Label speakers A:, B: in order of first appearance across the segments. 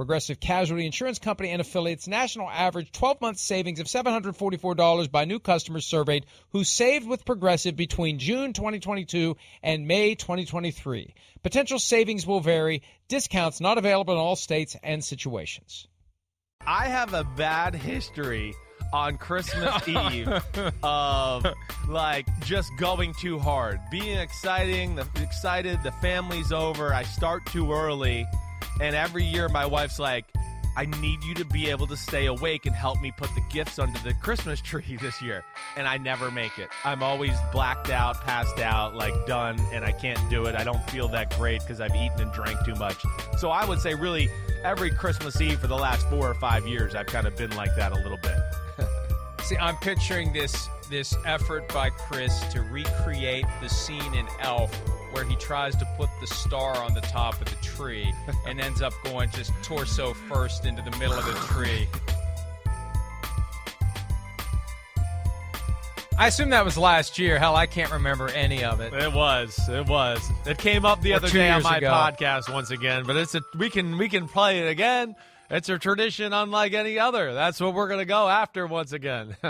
A: Progressive Casualty Insurance Company and affiliates national average 12 month savings of $744 by new customers surveyed who saved with Progressive between June 2022 and May 2023. Potential savings will vary, discounts not available in all states and situations.
B: I have a bad history on Christmas Eve of like just going too hard, being exciting, the excited, the family's over, I start too early, and every year my wife's like, I need you to be able to stay awake and help me put the gifts under the Christmas tree this year. And I never make it. I'm always blacked out, passed out, like done, and I can't do it. I don't feel that great because I've eaten and drank too much. So I would say, really, every Christmas Eve for the last four or five years, I've kind of been like that a little bit.
A: See, I'm picturing this this effort by Chris to recreate the scene in Elf where he tries to put the star on the top of the tree and ends up going just torso first into the middle of the tree. I assume that was last year. Hell, I can't remember any of it.
B: It was. It was. It came up the
A: Or
B: other day on my
A: ago.
B: podcast once again, but it's a we can we can play it again. It's a tradition unlike any other. That's what we're gonna go after once again.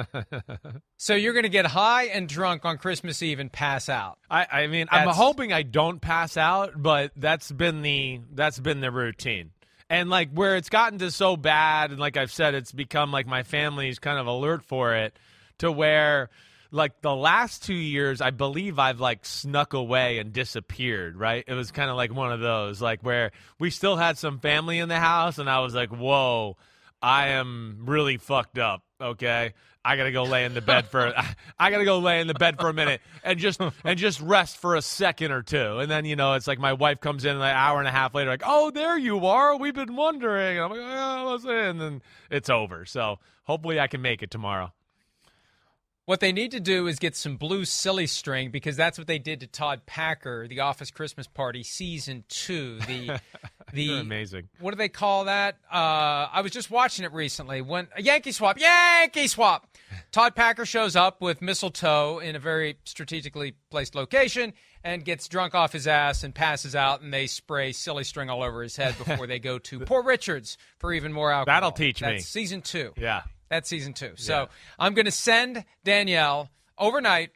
A: So you're going to get high and drunk on Christmas Eve and pass out.
B: I, I mean, I'm hoping I don't pass out, but that's been the that's been the routine. And like where it's gotten to so bad, and like I've said, it's become like my family's kind of alert for it, to where like the last two years, I believe I've like snuck away and disappeared. Right? It was kind of like one of those, like where we still had some family in the house, and I was like, whoa. I am really fucked up. Okay, I gotta go lay in the bed for. I gotta go lay in the bed for a minute and just and just rest for a second or two, and then you know it's like my wife comes in an hour and a half later, like, "Oh, there you are. We've been wondering." And I'm like, "Oh, what's in?" And then it's over. So hopefully I can make it tomorrow.
A: What they need to do is get some blue silly string because that's what they did to Todd Packer, the Office Christmas Party season two. The the
B: You're amazing.
A: What do they call that? Uh, I was just watching it recently. When a Yankee swap, Yankee swap. Todd Packer shows up with mistletoe in a very strategically placed location and gets drunk off his ass and passes out, and they spray silly string all over his head before they go to Poor Richard's for even more alcohol.
B: That'll teach
A: That's
B: me.
A: Season two.
B: Yeah.
A: That's season two. So I'm going to send Danielle overnight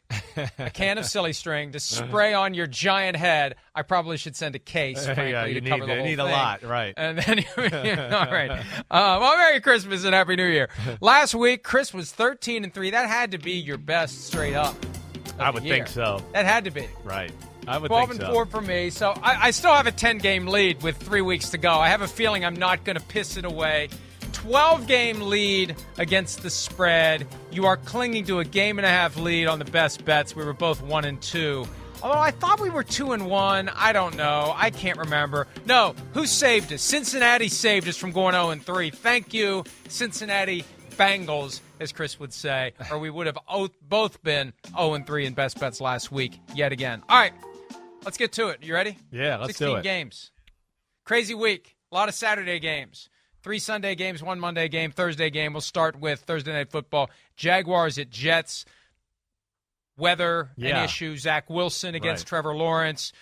A: a can of silly string to spray on your giant head. I probably should send a case, frankly,
B: yeah, you
A: to
B: need,
A: cover the
B: you
A: whole
B: need a lot, right?
A: And then, all right. Uh, well, Merry Christmas and Happy New Year. Last week, Chris was 13 and three. That had to be your best straight up.
B: I would think so.
A: That had to be.
B: Right. I would
A: 12
B: think
A: and
B: so.
A: 4 for me. So I, I still have a 10 game lead with three weeks to go. I have a feeling I'm not going to piss it away. 12 game lead against the spread. You are clinging to a game and a half lead on the best bets. We were both 1 and 2. Although I thought we were 2 and 1. I don't know. I can't remember. No, who saved us? Cincinnati saved us from going 0 and 3. Thank you, Cincinnati Bengals, as Chris would say, or we would have both been 0 and 3 in best bets last week yet again. All right, let's get to it. You ready?
B: Yeah, let's
A: 16
B: do it.
A: games. Crazy week. A lot of Saturday games. Three Sunday games, one Monday game, Thursday game. We'll start with Thursday Night Football. Jaguars at Jets. weather
B: Yeah.
A: an issue. Zach Wilson against
B: Right.
A: Trevor Lawrence.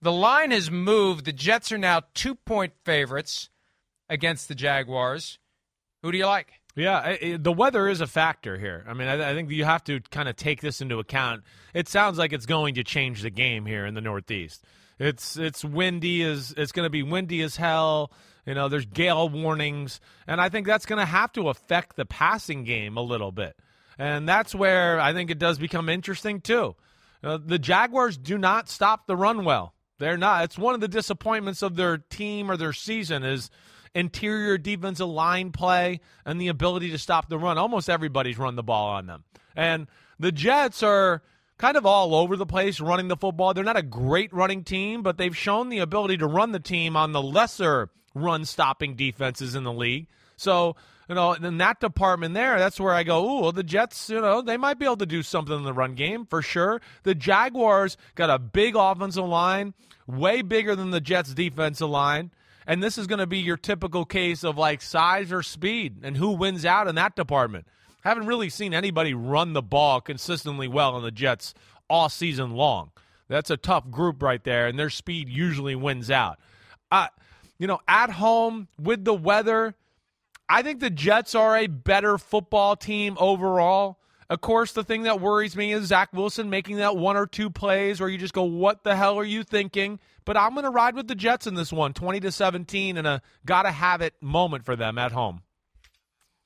A: The line has moved. The Jets are now two point favorites against the Jaguars. Who do you like?
B: Yeah, the weather is a factor here. I mean, I, I think you have to kind of take this into account. It sounds like it's going to change the game here in the Northeast. It's it's windy as it's going to be windy as hell. You know, there's gale warnings, and I think that's going to have to affect the passing game a little bit. And that's where I think it does become interesting too. Uh, the Jaguars do not stop the run well. They're not. It's one of the disappointments of their team or their season is interior defensive line play and the ability to stop the run. Almost everybody's run the ball on them. And the Jets are kind of all over the place running the football. They're not a great running team, but they've shown the ability to run the team on the lesser run stopping defenses in the league. So, you know, in that department there, that's where I go, ooh, well, the Jets, you know, they might be able to do something in the run game for sure. The Jaguars got a big offensive line, way bigger than the Jets' defensive line. And this is going to be your typical case of like size or speed and who wins out in that department. Haven't really seen anybody run the ball consistently well in the Jets all season long. That's a tough group right there, and their speed usually wins out. Uh, you know, at home with the weather, I think the Jets are a better football team overall. Of course, the thing that worries me is Zach Wilson making that one or two plays where you just go, "What the hell are you thinking?" But I'm going to ride with the Jets in this one, 20 to 17, and a gotta have it moment for them at home.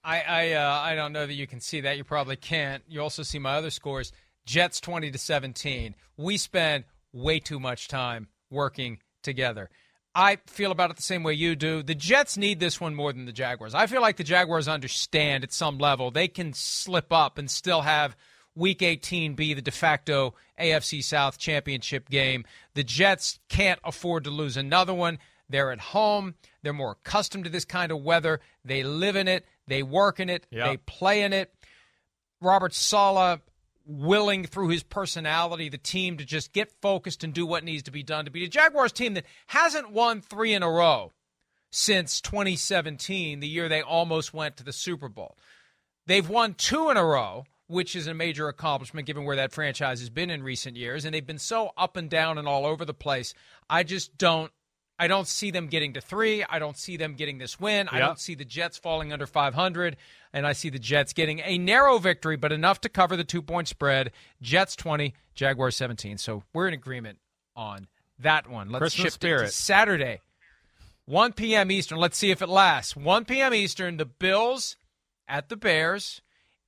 A: I I, uh, I don't know that you can see that. You probably can't. You also see my other scores. Jets twenty to seventeen. We spend way too much time working together. I feel about it the same way you do. The Jets need this one more than the Jaguars. I feel like the Jaguars understand at some level they can slip up and still have Week 18 be the de facto AFC South championship game. The Jets can't afford to lose another one. They're at home. They're more accustomed to this kind of weather. They live in it. They work in it.
B: Yep.
A: They play in it. Robert Saleh willing through his personality the team to just get focused and do what needs to be done to be a Jaguars team that hasn't won three in a row since 2017, the year they almost went to the Super Bowl. They've won two in a row, which is a major accomplishment given where that franchise has been in recent years, and they've been so up and down and all over the place. I just don't I don't see them getting to 3. I don't see them getting this win. I don't see the Jets falling under 500, and I see the Jets getting a narrow victory but enough to cover the 2-point spread. Jets 20, Jaguars 17. So, we're in agreement on that one. Let's
B: Christmas
A: shift it to. Saturday. 1 p.m. Eastern. Let's see if it lasts. 1 p.m. Eastern, the Bills at the Bears.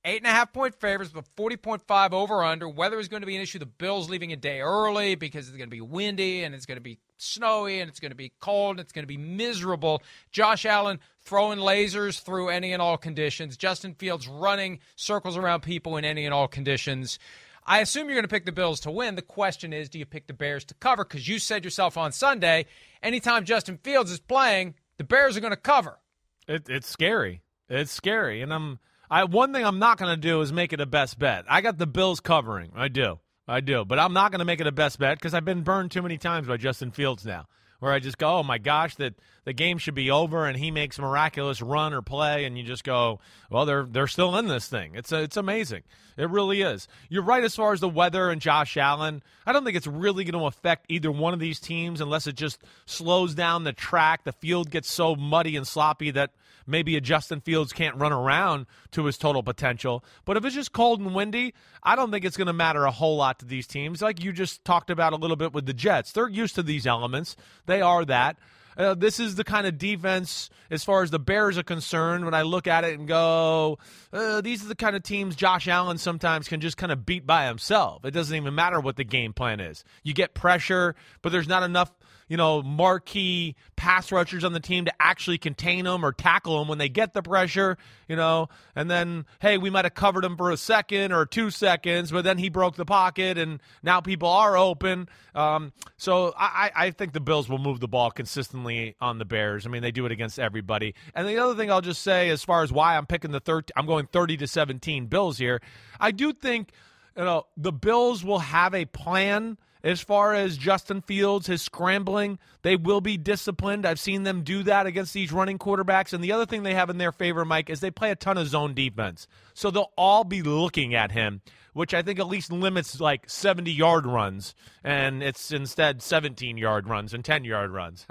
A: Eight and a half point favorites, but 40.5 over under. Weather is going to be an issue. The Bills leaving a day early because it's going to be windy and it's going to be snowy and it's going to be cold and it's going to be miserable. Josh Allen throwing lasers through any and all conditions. Justin Fields running circles around people in any and all conditions. I assume you're going to pick the Bills to win. The question is, do you pick the Bears to cover? Because you said yourself on Sunday, anytime Justin Fields is playing, the Bears are going to cover.
B: It, it's scary. It's scary, and I'm. I one thing I'm not going to do is make it a best bet. I got the Bills covering. I do. I do. But I'm not going to make it a best bet because I've been burned too many times by Justin Fields now. Where I just go, oh my gosh, that the game should be over, and he makes a miraculous run or play, and you just go, well, they're they're still in this thing. It's it's amazing. It really is. You're right as far as the weather and Josh Allen. I don't think it's really going to affect either one of these teams unless it just slows down the track. The field gets so muddy and sloppy that maybe a Justin Fields can't run around to his total potential. But if it's just cold and windy, I don't think it's going to matter a whole lot to these teams. Like you just talked about a little bit with the Jets, they're used to these elements. They are that. Uh, this is the kind of defense, as far as the Bears are concerned, when I look at it and go, uh, these are the kind of teams Josh Allen sometimes can just kind of beat by himself. It doesn't even matter what the game plan is. You get pressure, but there's not enough you know, marquee pass rushers on the team to actually contain them or tackle them when they get the pressure, you know, and then, hey, we might have covered him for a second or two seconds, but then he broke the pocket and now people are open. Um, so I, I think the Bills will move the ball consistently on the Bears. I mean, they do it against everybody. And the other thing I'll just say, as far as why I'm picking the third, I'm going 30 to 17 Bills here. I do think, you know, the Bills will have a plan as far as Justin Fields, his scrambling, they will be disciplined. I've seen them do that against these running quarterbacks. And the other thing they have in their favor, Mike, is they play a ton of zone defense. So they'll all be looking at him, which I think at least limits like 70 yard runs. And it's instead 17 yard runs and 10 yard runs.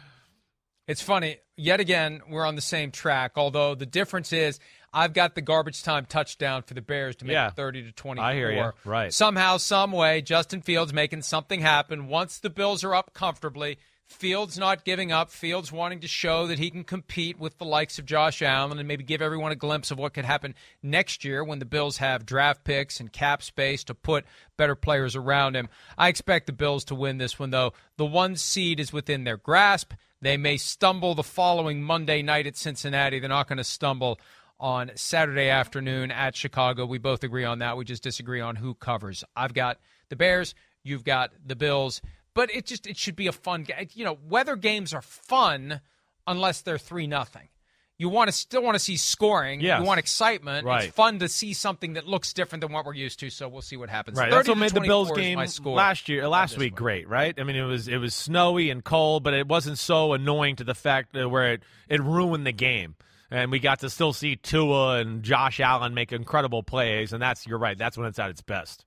A: it's funny. Yet again, we're on the same track, although the difference is I've got the garbage time touchdown for the Bears to make
B: Yeah.
A: it 30 to 24.
B: I hear you. Right.
A: Somehow, some way, Justin Fields making something happen. Once the Bills are up comfortably, Fields not giving up, Fields wanting to show that he can compete with the likes of Josh Allen and maybe give everyone a glimpse of what could happen next year when the Bills have draft picks and cap space to put better players around him. I expect the Bills to win this one, though. The one seed is within their grasp. They may stumble the following Monday night at Cincinnati. They're not going to stumble on Saturday afternoon at Chicago. We both agree on that. We just disagree on who covers. I've got the Bears, you've got the Bills, but it just it should be a fun game. You know, weather games are fun unless they're 3 nothing. You want to still want to see scoring.
B: Yes.
A: You want excitement.
B: Right.
A: It's fun to see something that looks different than what we're used to. So we'll see what happens.
B: Right. That's what made the Bills game last year, last week
A: one.
B: great, right? I mean, it was it was snowy and cold, but it wasn't so annoying to the fact that where it it ruined the game. And we got to still see Tua and Josh Allen make incredible plays, and that's you're right. That's when it's at its best.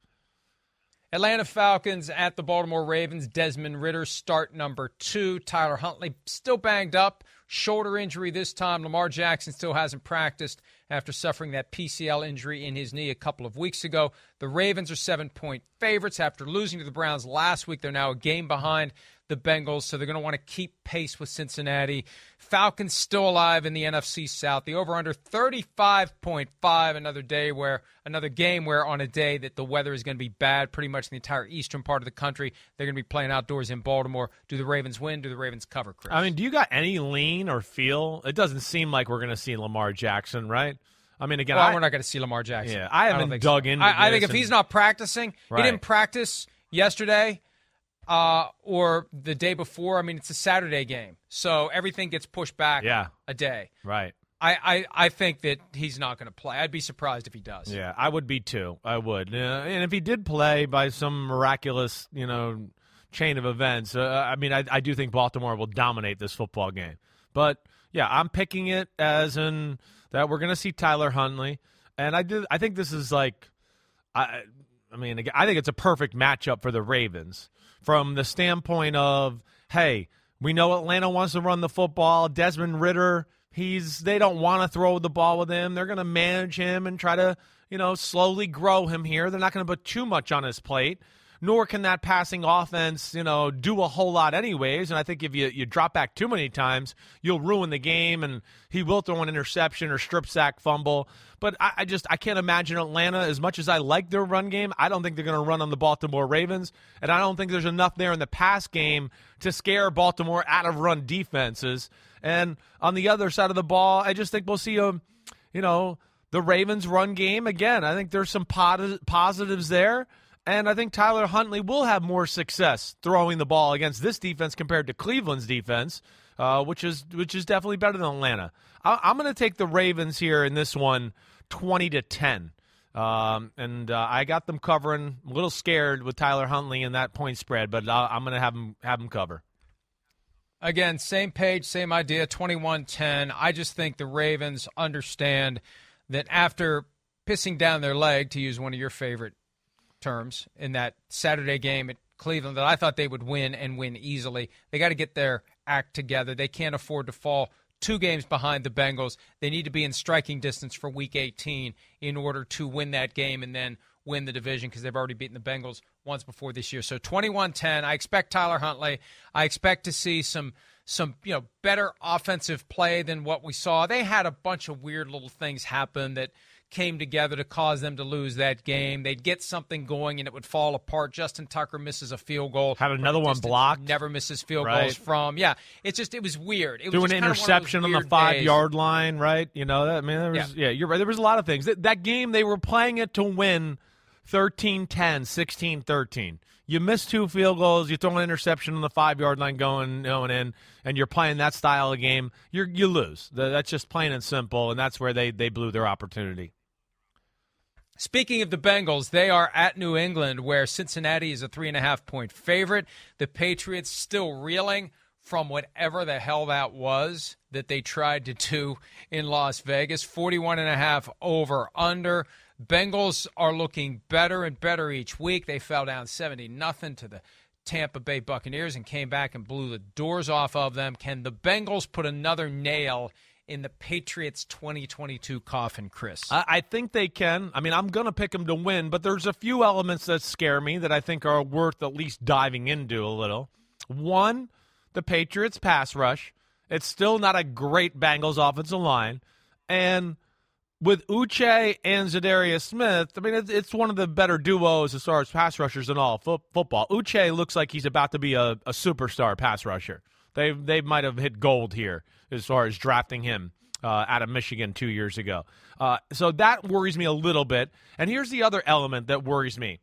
A: Atlanta Falcons at the Baltimore Ravens. Desmond Ridder start number two. Tyler Huntley still banged up. Shoulder injury this time. Lamar Jackson still hasn't practiced after suffering that PCL injury in his knee a couple of weeks ago. The Ravens are seven point favorites after losing to the Browns last week. They're now a game behind the Bengals, so they're going to want to keep pace with Cincinnati. Falcons still alive in the NFC South. The over under 35.5. Another day where, another game where on a day that the weather is going to be bad pretty much in the entire eastern part of the country, they're going to be playing outdoors in Baltimore. Do the Ravens win? Do the Ravens cover, Chris?
B: I mean, do you got any lean or feel? It doesn't seem like we're going to see Lamar Jackson, right? I mean, again,
A: well,
B: I,
A: we're not going to see Lamar Jackson.
B: Yeah, I haven't
A: think
B: dug
A: so.
B: into
A: I, I think
B: this
A: if he's not practicing,
B: Right.
A: he didn't practice yesterday uh, or the day before. I mean, it's a Saturday game, so everything gets pushed back
B: Yeah.
A: a day.
B: right.
A: I, I, I think that he's not going to play. I'd be surprised if he does.
B: Yeah, I would be too. I would. Uh, and if he did play by some miraculous, you know, chain of events, uh, I mean, I, I do think Baltimore will dominate this football game. But yeah, I'm picking it as in that we're going to see Tyler Huntley, and I do. I think this is like, I, I mean, I think it's a perfect matchup for the Ravens from the standpoint of, hey, we know Atlanta wants to run the football. Desmond Ridder, he's they don't want to throw the ball with him. They're going to manage him and try to, you know, slowly grow him here. They're not going to put too much on his plate. Nor can that passing offense, you know, do a whole lot anyways. And I think if you, you drop back too many times, you'll ruin the game and he will throw an interception or strip sack fumble. But I, I just I can't imagine Atlanta, as much as I like their run game, I don't think they're going to run on the Baltimore Ravens. And I don't think there's enough there in the pass game to scare Baltimore out of run defenses. And on the other side of the ball, I just think we'll see a, you know, the Ravens run game again. I think there's some posi- positives there. And I think Tyler Huntley will have more success throwing the ball against this defense compared to Cleveland's defense, uh, which is which is definitely better than Atlanta. I, I'm going to take the Ravens here in this one, 20 to 10. Um, and uh, I got them covering. A little scared with Tyler Huntley in that point spread, but I, I'm going to have them have them cover.
A: Again, same page, same idea, 21 10. I just think the Ravens understand that after pissing down their leg, to use one of your favorite terms, in that Saturday game at Cleveland, that I thought they would win and win easily, they got to get their act together. They can't afford to fall two games behind the Bengals. They need to be in striking distance for week 18 in order to win that game and then win the division because they've already beaten the Bengals once before this year. So 21-10. I expect Tyler Huntley. I expect to see some some you know better offensive play than what we saw. They had a bunch of weird little things happen that came together to cause them to lose that game. They'd get something going and it would fall apart. Justin Tucker misses a field goal.
B: Had another one blocked.
A: Never misses field
B: Right.
A: goals from. Yeah, it's just it was weird. It was
B: an
A: just kind of one of those
B: interception on the five
A: days.
B: yard line, right? You know, that, I mean, there was, yeah. you're right. There was a lot of things. That, that game, they were playing it to win 13 10, 16 13. You miss two field goals, you throw an interception on the five yard line going, going in, and you're playing that style of game, you're, you lose. That's just plain and simple, and that's where they, they blew their opportunity.
A: Speaking of the Bengals, they are at New England, where Cincinnati is a three and a half point favorite. The Patriots still reeling from whatever the hell that was that they tried to do in Las Vegas. 41 and a half over under. Bengals are looking better and better each week. They fell down 70 nothing to the Tampa Bay Buccaneers and came back and blew the doors off of them. Can the Bengals put another nail in the Patriots 2022 coffin, Chris?
B: I, I think they can. I mean, I'm going to pick them to win, but there's a few elements that scare me that I think are worth at least diving into a little. One, the Patriots pass rush. It's still not a great Bengals offensive line. And with Uche and Za'Darius Smith, I mean, it's, one of the better duos as far as pass rushers in all fo- football. Uche looks like he's about to be a, a superstar pass rusher. They they might have hit gold here as far as drafting him uh, out of Michigan two years ago. Uh, so that worries me a little bit. And here's the other element that worries me.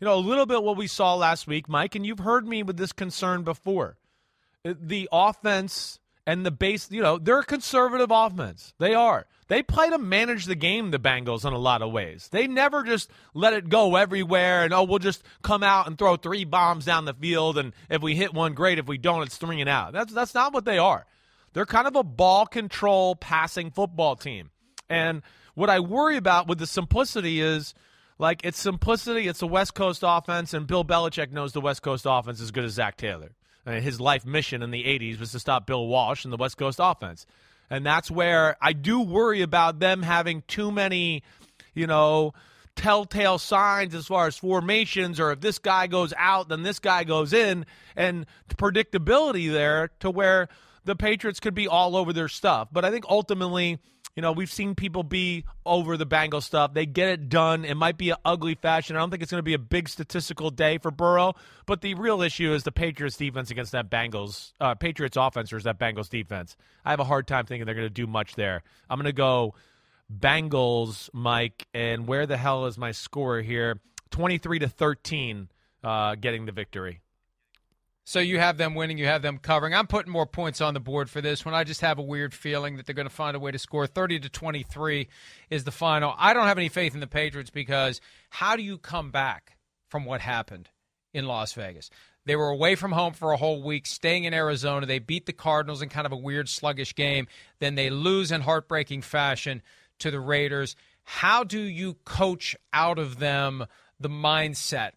B: You know, a little bit what we saw last week, Mike, and you've heard me with this concern before. The offense and the base, you know, they're a conservative offense. They are. They play to manage the game, the Bengals, in a lot of ways. They never just let it go everywhere and, oh, we'll just come out and throw three bombs down the field. And if we hit one, great. If we don't, it's three and out. That's, that's not what they are. They're kind of a ball control passing football team. And what I worry about with the simplicity is like it's simplicity, it's a West Coast offense, and Bill Belichick knows the West Coast offense as good as Zac Taylor. I his life mission in the 80s was to stop Bill Walsh and the West Coast offense. And that's where I do worry about them having too many, you know, telltale signs as far as formations or if this guy goes out, then this guy goes in, and predictability there to where the Patriots could be all over their stuff. But I think ultimately, you know, we've seen people be over the Bengals stuff. They get it done. It might be an ugly fashion. I don't think it's going to be a big statistical day for Burrow. But the real issue is the Patriots defense against that Bengals, uh, Patriots offense versus that Bengals defense. I have a hard time thinking they're going to do much there. I'm going to go Bengals, Mike. And where the hell is my score here? 23 to 13, uh, getting the victory.
A: So you have them winning, you have them covering. I'm putting more points on the board for this one. I just have a weird feeling that they're going to find a way to score. 30 to 23 is the final. I don't have any faith in the Patriots because how do you come back from what happened in Las Vegas? They were away from home for a whole week, staying in Arizona. They beat the Cardinals in kind of a weird, sluggish game. Then they lose in heartbreaking fashion to the Raiders. How do you coach out of them the mindset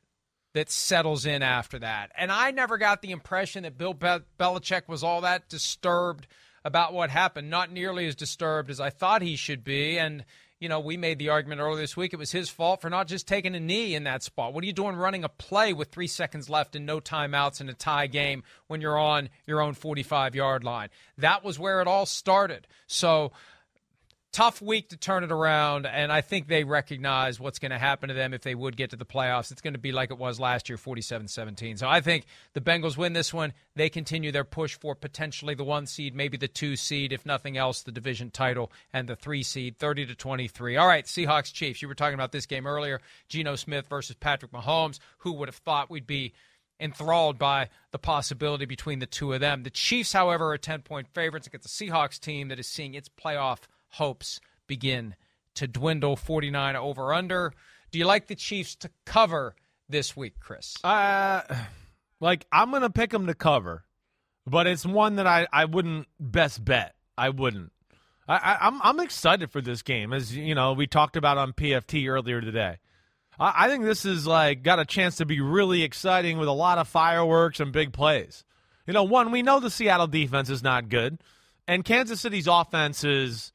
A: that settles in after that. And I never got the impression that Bill Be- Belichick was all that disturbed about what happened, not nearly as disturbed as I thought he should be. And, you know, we made the argument earlier this week it was his fault for not just taking a knee in that spot. What are you doing running a play with three seconds left and no timeouts in a tie game when you're on your own 45 yard line? That was where it all started. So, tough week to turn it around, and I think they recognize what's going to happen to them if they would get to the playoffs. It's going to be like it was last year, 47 17. So I think the Bengals win this one. They continue their push for potentially the one seed, maybe the two seed, if nothing else, the division title, and the three seed, 30 to 23. All right, Seahawks Chiefs. You were talking about this game earlier Geno Smith versus Patrick Mahomes. Who would have thought we'd be enthralled by the possibility between the two of them. The Chiefs, however, are 10 point favorites against the Seahawks team that is seeing its playoff hopes begin to dwindle 49 over under. Do you like the Chiefs to cover this week, Chris?
B: Uh, like I'm going to pick them to cover, but it's one that I, I wouldn't best bet. I wouldn't. I, I, I'm I'm excited for this game, as you know we talked about on PFT earlier today. I, I think this is like got a chance to be really exciting with a lot of fireworks and big plays. You know, one we know the Seattle defense is not good, and Kansas City's offense is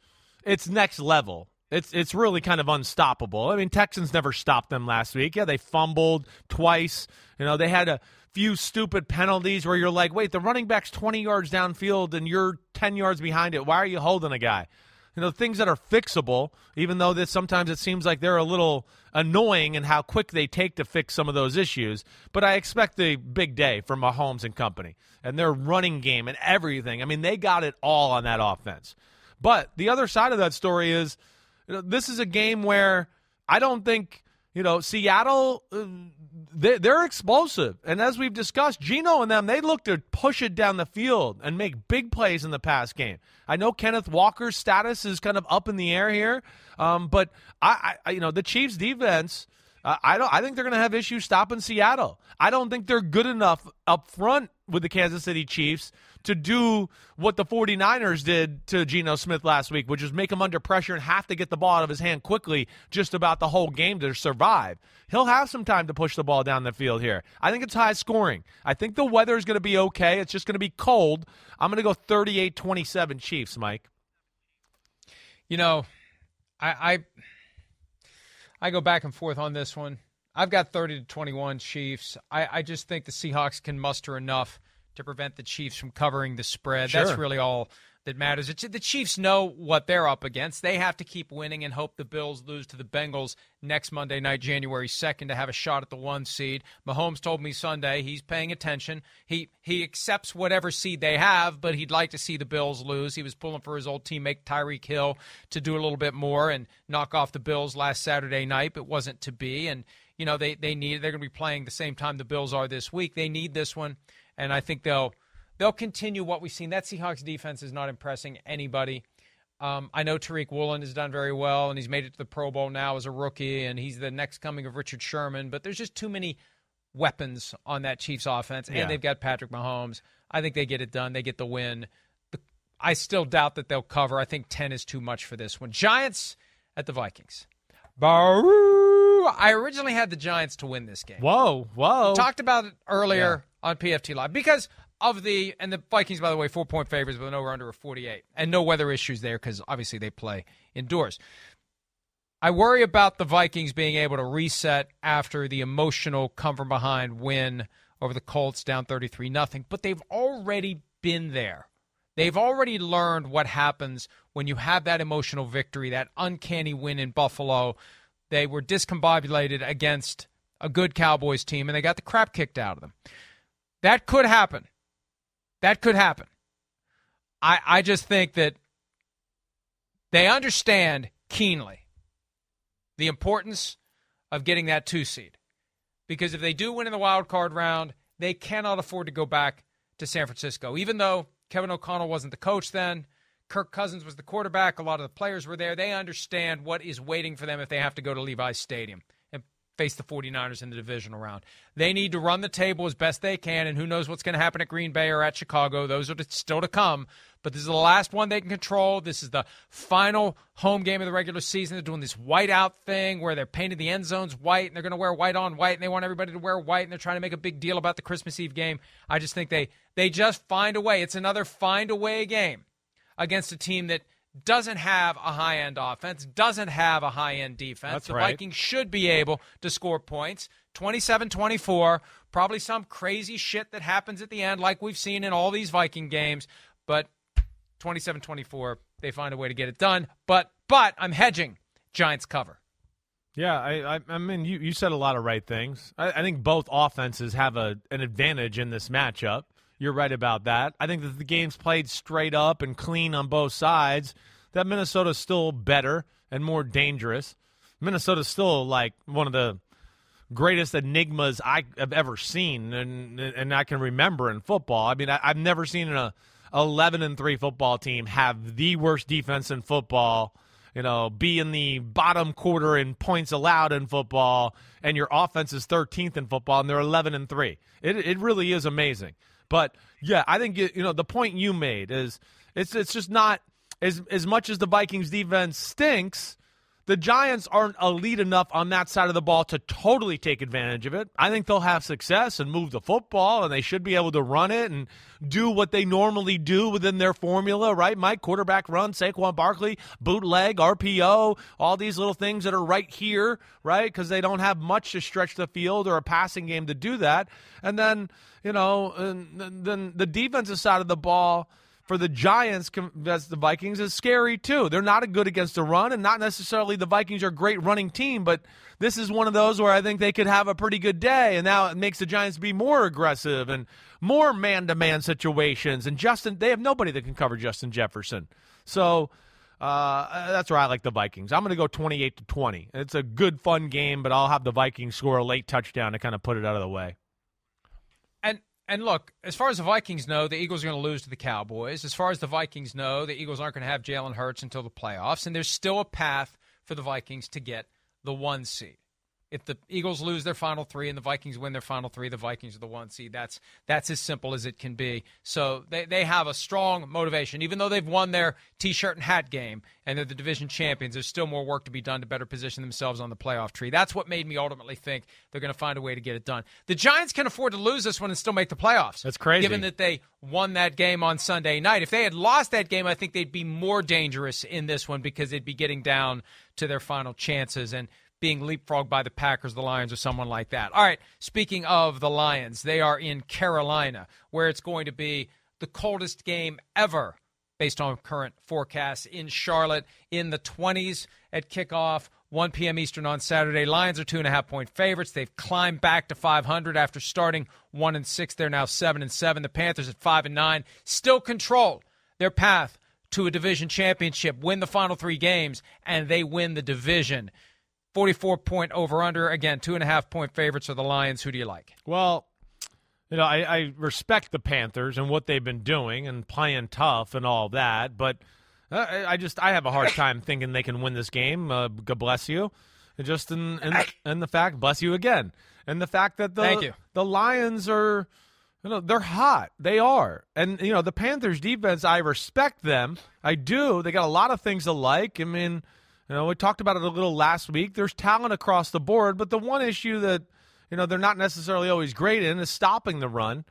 B: it's next level. It's it's really kind of unstoppable. I mean, Texans never stopped them last week. Yeah, they fumbled twice. You know, they had a few stupid penalties where you're like, wait, the running back's 20 yards downfield and you're 10 yards behind it. Why are you holding a guy? You know, things that are fixable, even though that sometimes it seems like they're a little annoying and how quick they take to fix some of those issues. But I expect the big day from Mahomes and company and their running game and everything. I mean, they got it all on that offense. But the other side of that story is you know, this is a game where I don't think you know, Seattle, uh, they, they're explosive. And as we've discussed, Geno and them, they look to push it down the field and make big plays in the pass game. I know Kenneth Walker's status is kind of up in the air here, um, but I, I, you know, the Chiefs' defense. I don't. I think they're going to have issues stopping Seattle. I don't think they're good enough up front with the Kansas City Chiefs to do what the 49ers did to Geno Smith last week, which is make him under pressure and have to get the ball out of his hand quickly just about the whole game to survive. He'll have some time to push the ball down the field here. I think it's high scoring. I think the weather is going to be okay. It's just going to be cold. I'm going to go 38 27 Chiefs, Mike.
A: You know, I, I I go back and forth on this one. I've got 30 to 21 Chiefs. I, I just think the Seahawks can muster enough to prevent the Chiefs from covering the spread.
B: Sure.
A: That's really all that matters. The Chiefs know what they're up against. They have to keep winning and hope the Bills lose to the Bengals next Monday night, January 2nd, to have a shot at the one seed. Mahomes told me Sunday he's paying attention. He he accepts whatever seed they have, but he'd like to see the Bills lose. He was pulling for his old teammate Tyreek Hill to do a little bit more and knock off the Bills last Saturday night, but wasn't to be. And you know they they need they're going to be playing the same time the Bills are this week. They need this one, and I think they'll they'll continue what we've seen. That Seahawks defense is not impressing anybody. Um, I know Tariq Woolen has done very well, and he's made it to the Pro Bowl now as a rookie, and he's the next coming of Richard Sherman. But there's just too many weapons on that Chiefs offense, and
B: Yeah.
A: they've got Patrick Mahomes. I think they get it done. They get the win. The, I still doubt that they'll cover. I think 10 is too much for this one. Giants at the Vikings. Baroo! I originally had the Giants to win this game
B: Whoa, whoa.
A: talked about it earlier on PFT Live because of the and the Vikings, by the way, four point favorites with an over under of forty eight, and no weather issues there because obviously they play indoors. I worry about the Vikings being able to reset after the emotional come from behind win over the Colts down 33 nothing, but they've already been there. They've already learned what happens when you have that emotional victory, that uncanny win in Buffalo. They were discombobulated against a good Cowboys team and they got the crap kicked out of them. That could happen. That could happen. I I just think that they understand keenly the importance of getting that two seed. Because if they do win in the wild card round, they cannot afford to go back to San Francisco. Even though Kevin O'Connell wasn't the coach then, Kirk Cousins was the quarterback, a lot of the players were there. They understand what is waiting for them if they have to go to Levi's Stadium face the 49ers in the divisional round. They need to run the table as best they can, and who knows what's going to happen at Green Bay or at Chicago. Those are still to come. But this is the last one they can control. This is the final home game of the regular season. They're doing this whiteout thing where they're painting the end zones white and they're going to wear white on white and they want everybody to wear white and they're trying to make a big deal about the Christmas Eve game. I just think they they just find a way. It's another find a way game against a team that doesn't have a high end offense, doesn't have a high end defense.
B: That's
A: the
B: right.
A: Vikings should be able to score points 27 24. Probably some crazy shit that happens at the end, like we've seen in all these Viking games. But 27 24, they find a way to get it done. But, but I'm hedging. Giants cover.
B: Yeah, I, I, I mean, you, you said a lot of right things. I, I think both offenses have a an advantage in this matchup. You're right about that. I think that the game's played straight up and clean on both sides. That Minnesota's still better and more dangerous. Minnesota's still like one of the greatest enigmas I have ever seen and and I can remember in football. I mean, I, I've never seen a 11 and 3 football team have the worst defense in football, you know, be in the bottom quarter in points allowed in football and your offense is 13th in football and they're 11 and 3. It it really is amazing. But yeah, I think you know the point you made is it's it's just not as as much as the Vikings defense stinks, the Giants aren't elite enough on that side of the ball to totally take advantage of it. I think they'll have success and move the football, and they should be able to run it and do what they normally do within their formula, right? Mike, quarterback run, Saquon Barkley, bootleg, RPO, all these little things that are right here, right? Because they don't have much to stretch the field or a passing game to do that. And then, you know, then the defensive side of the ball for the Giants as the Vikings is scary too. They're not a good against the run, and not necessarily the Vikings are a great running team, but this is one of those where I think they could have a pretty good day, and now it makes the Giants be more aggressive and more man-to-man situations. And Justin, they have nobody that can cover Justin Jefferson, so. Uh, that's where I like the Vikings. I'm going to go 28 to 20. It's a good, fun game, but I'll have the Vikings score a late touchdown to kind of put it out of the way.
A: And and look, as far as the Vikings know, the Eagles are going to lose to the Cowboys. As far as the Vikings know, the Eagles aren't going to have Jalen Hurts until the playoffs, and there's still a path for the Vikings to get the one seed if the Eagles lose their final three and the Vikings win their final three, the Vikings are the one seed. That's that's as simple as it can be. So they, they have a strong motivation. Even though they've won their t shirt and hat game and they're the division champions, there's still more work to be done to better position themselves on the playoff tree. That's what made me ultimately think they're going to find a way to get it done. The Giants can afford to lose this one and still make the playoffs.
B: That's crazy.
A: Given that they won that game on Sunday night. If they had lost that game, I think they'd be more dangerous in this one because they'd be getting down to their final chances. And being leapfrogged by the Packers, the Lions, or someone like that. All right, speaking of the Lions, they are in Carolina, where it's going to be the coldest game ever based on current forecasts in Charlotte in the 20s at kickoff. 1 p.m. Eastern on Saturday. Lions are two and a half point favorites. They've climbed back to 500 after starting one and six. They're now seven and seven. The Panthers at five and nine still control their path to a division championship. Win the final three games, and they win the division. 44 point over under. Again, two and a half point favorites are the Lions. Who do you like?
B: Well, you know, I, I respect the Panthers and what they've been doing and playing tough and all that, but uh, I just I have a hard time thinking they can win this game. Uh, God bless you. Just in, in, in the fact, bless you again, and the fact that the the Lions are, you know, they're hot. They are, and you know the Panthers defense. I respect them. I do. They got a lot of things to like. I mean, you know, we talked about it a little last week. There's talent across the board, but the one issue that you know they're not necessarily always great in is stopping the run.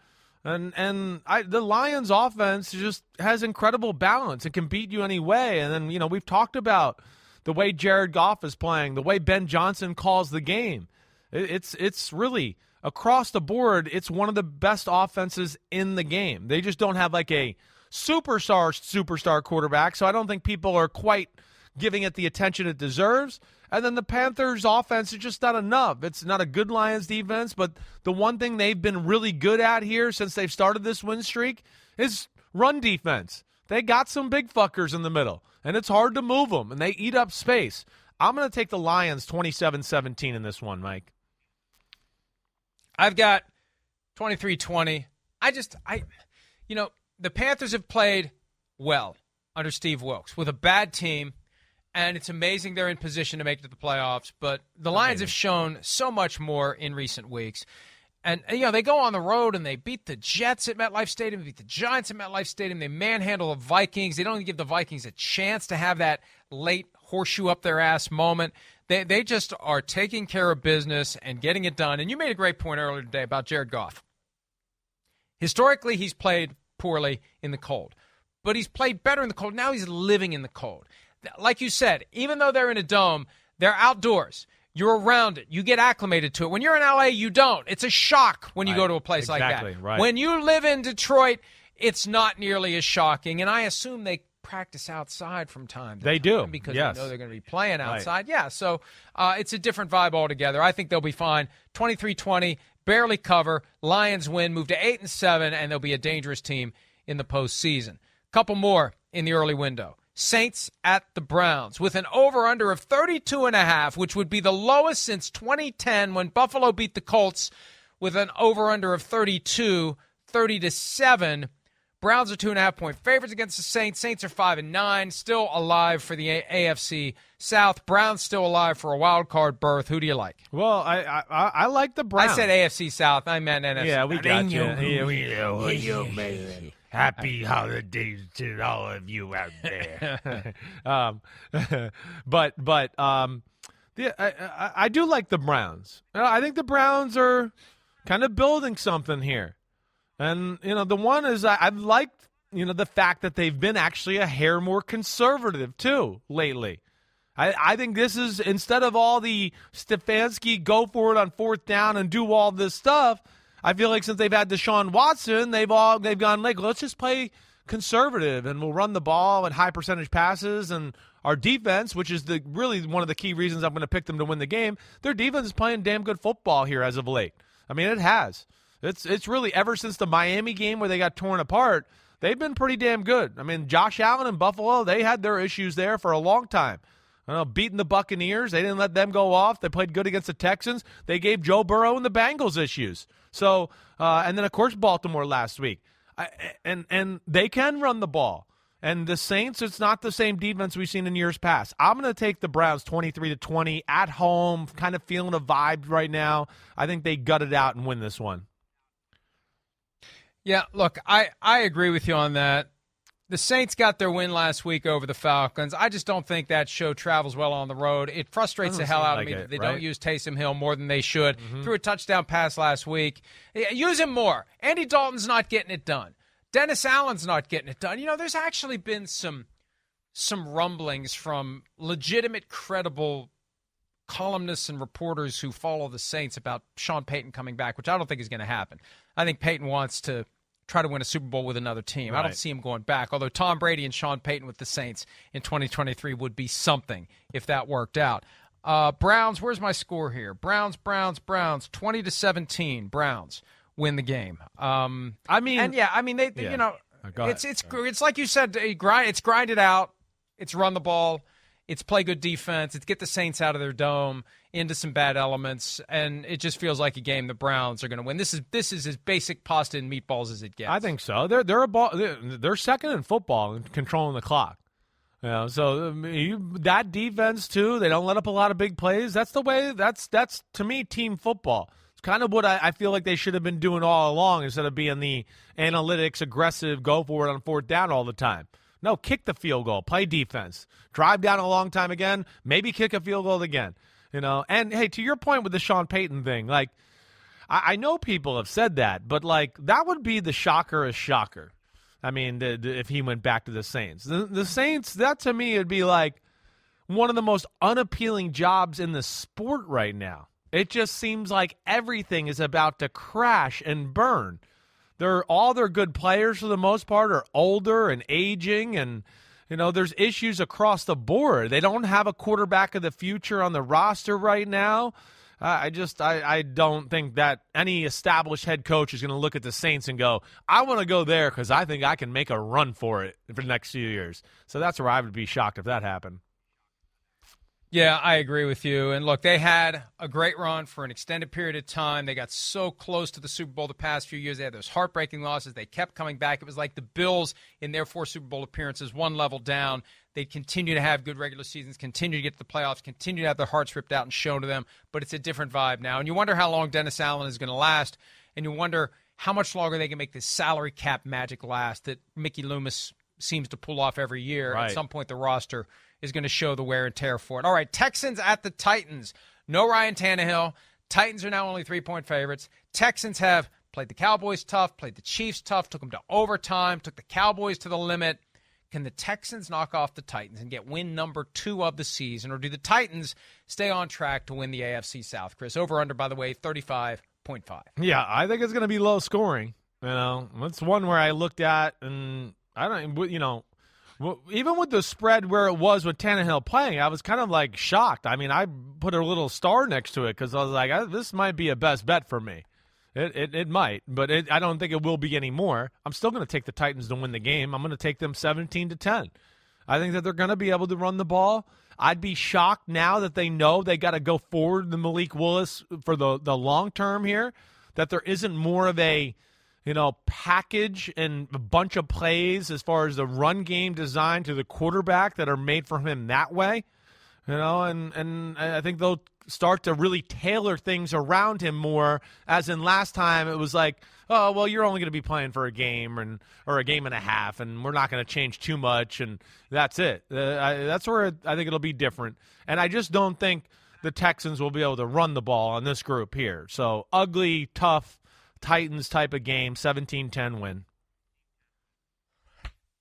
B: And and I, the Lions' offense just has incredible balance. It can beat you any way. And then you know we've talked about the way Jared Goff is playing, the way Ben Johnson calls the game. It, it's it's really across the board. It's one of the best offenses in the game. They just don't have like a superstar superstar quarterback. So I don't think people are quite giving it the attention it deserves. And then the Panthers' offense is just not enough. It's not a good Lions defense, but the one thing they've been really good at here since they've started this win streak is run defense. They got some big fuckers in the middle, and it's hard to move them, and they eat up space. I'm going to take the Lions 27 17 in this one, Mike.
A: I've got 23 20. I just, I, you know, the Panthers have played well under Steve Wilks with a bad team and it's amazing they're in position to make it to the playoffs. But the Lions have shown so much more in recent weeks. And, you know, they go on the road and they beat the Jets at MetLife Stadium, beat the Giants at MetLife Stadium. They manhandle the Vikings. They don't even give the Vikings a chance to have that late horseshoe up their ass moment. They, they just are taking care of business and getting it done. And you made a great point earlier today about Jared Goff. Historically, he's played poorly in the cold, but he's played better in the cold. Now he's living in the cold like you said, even though they're in a dome, they're outdoors. You're around it. You get acclimated to it. When you're in LA, you don't. It's a shock when you
B: right.
A: go to a place
B: exactly.
A: like that.
B: Right.
A: When you live in Detroit, it's not nearly as shocking. And I assume they practice outside from time to
B: they
A: time
B: do
A: because
B: yes.
A: they know they're going to be playing outside.
B: Right.
A: Yeah, so uh, it's a different vibe altogether. I think they'll be fine. 23-20, barely cover. Lions win, move to 8 and 7 and they'll be a dangerous team in the postseason. Couple more in the early window. Saints at the Browns with an over under of 32 and a half, which would be the lowest since 2010 when Buffalo beat the Colts with an over under of 32, 30 to 7. Browns are two and a half point favorites against the Saints. Saints are five and nine, still alive for the AFC South. Browns still alive for a wild card berth. Who do you like?
B: Well, I I, I like the Browns.
A: I said AFC South. I meant NFC.
B: Yeah, we got you.
C: Yeah, we know you, man. Happy holidays to all of you out there.
B: um, but but um, I, I, I do like the Browns. I think the Browns are kind of building something here, and you know the one is I, I've liked you know the fact that they've been actually a hair more conservative too lately. I, I think this is instead of all the Stefanski go for it on fourth down and do all this stuff. I feel like since they've had Deshaun Watson, they've all they've gone like let's just play conservative and we'll run the ball and high percentage passes and our defense, which is the really one of the key reasons I'm going to pick them to win the game. Their defense is playing damn good football here as of late. I mean, it has. It's it's really ever since the Miami game where they got torn apart. they've been pretty damn good. I mean, Josh Allen and Buffalo, they had their issues there for a long time. I know, beating the Buccaneers, they didn't let them go off. They played good against the Texans. They gave Joe Burrow and the Bengals issues. So, uh, and then of course Baltimore last week, I, and and they can run the ball. And the Saints, it's not the same defense we've seen in years past. I'm going to take the Browns 23 to 20 at home, kind of feeling a vibe right now. I think they gut it out and win this one.
A: Yeah, look, I, I agree with you on that. The Saints got their win last week over the Falcons. I just don't think that show travels well on the road. It frustrates the hell out
B: like
A: of me
B: it,
A: that they
B: right?
A: don't use Taysom Hill more than they should. Mm-hmm. Threw a touchdown pass last week. Use him more. Andy Dalton's not getting it done. Dennis Allen's not getting it done. You know, there's actually been some some rumblings from legitimate, credible columnists and reporters who follow the Saints about Sean Payton coming back, which I don't think is going to happen. I think Payton wants to try to win a Super Bowl with another team. I don't see him going back. Although Tom Brady and Sean Payton with the Saints in 2023 would be something if that worked out. Uh, Browns, where's my score here? Browns, Browns, Browns, 20 to 17. Browns win the game. Um,
B: I mean,
A: and yeah, I mean they, they-
B: Yeah.
A: you know,
B: Uh, go ahead.
A: it's it's it's like you said, grind. It's grind it out. It's run the ball. It's play good defense. It's get the Saints out of their dome into some bad elements, and it just feels like a game the Browns are going to win. This is this is as basic pasta and meatballs as it gets.
B: I think so. They're they're a ball. They're, second in football in controlling the clock. You know, so you, that defense too. They don't let up a lot of big plays. That's the way. That's that's to me team football. It's kind of what I, I feel like they should have been doing all along instead of being the analytics aggressive, go for it on fourth down all the time. No, kick the field goal, play defense, drive down a long time again, maybe kick a field goal again. You know, and hey, to your point with the Sean Payton thing, like I, I know people have said that, but like that would be the shocker of shocker. I mean, the, the, if he went back to the Saints, the, the Saints, that to me would be like one of the most unappealing jobs in the sport right now. It just seems like everything is about to crash and burn. They're all their good players for the most part are older and aging and you know there's issues across the board. They don't have a quarterback of the future on the roster right now. Uh, I just I, I don't think that any established head coach is going to look at the Saints and go, I want to go there because I think I can make a run for it for the next few years. So that's where I would be shocked if that happened.
A: Yeah, I agree with you. And look, they had a great run for an extended period of time. They got so close to the Super Bowl the past few years. They had those heartbreaking losses. They kept coming back. It was like the Bills in their four Super Bowl appearances, one level down. They continue to have good regular seasons, continue to get to the playoffs, continue to have their hearts ripped out and shown to them. But it's a different vibe now. And you wonder how long Dennis Allen is going to last. And you wonder how much longer they can make this salary cap magic last that Mickey Loomis seems to pull off every year.
B: Right.
A: At some point, the roster is going to show the wear and tear for it. All right, Texans at the Titans. No Ryan Tannehill. Titans are now only three point favorites. Texans have played the Cowboys tough, played the Chiefs tough, took them to overtime, took the Cowboys to the limit. Can the Texans knock off the Titans and get win number two of the season, or do the Titans stay on track to win the AFC South? Chris, over under, by the way, 35.5.
B: Yeah, I think it's going to be low scoring. You know, that's one where I looked at, and I don't, you know, well, even with the spread where it was with Tannehill playing, I was kind of like shocked. I mean, I put a little star next to it because I was like, "Uh, this might be a best bet for me. It it, it might, but it, I don't think it will be anymore. I'm still going to take the Titans to win the game. I'm going to take them 17 to 10. I think that they're going to be able to run the ball. I'd be shocked now that they know they got to go forward the Malik Willis for the the long term here. That there isn't more of a you know package and a bunch of plays as far as the run game design to the quarterback that are made for him that way. You know, and and I think they'll start to really tailor things around him more. As in last time, it was like, oh well, you're only going to be playing for a game and or a game and a half, and we're not going to change too much, and that's it. Uh, I, that's where I think it'll be different. And I just don't think the Texans will be able to run the ball on this group here. So ugly, tough Titans type of game, 17-10 win.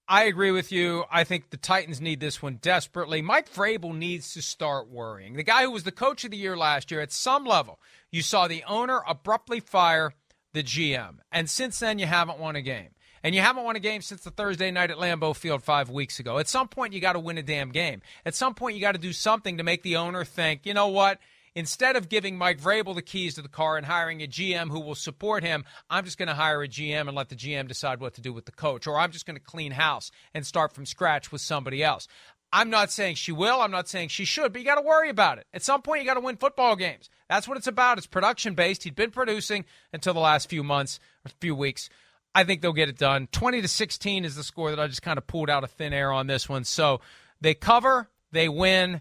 A: I agree with you. I think the Titans need this one desperately. Mike Vrabel needs to start worrying. The guy who was the coach of the year last year, at some level, you saw the owner abruptly fire the GM. And since then, you haven't won a game. And you haven't won a game since the Thursday night at Lambeau Field five weeks ago. At some point, you got to win a damn game. At some point, you got to do something to make the owner think, you know what? Instead of giving Mike Vrabel the keys to the car and hiring a GM who will support him, I'm just going to hire a GM and let the GM decide what to do with the coach, or I'm just going to clean house and start from scratch with somebody else. I'm not saying she will. I'm not saying she should, but you got to worry about it. At some point, you got to win football games. That's what it's about. It's production based. He'd been producing until the last few months a few weeks. I think they'll get it done. 20 to 16 is the score that I just kind of pulled out of thin air on this one. So they cover, they win,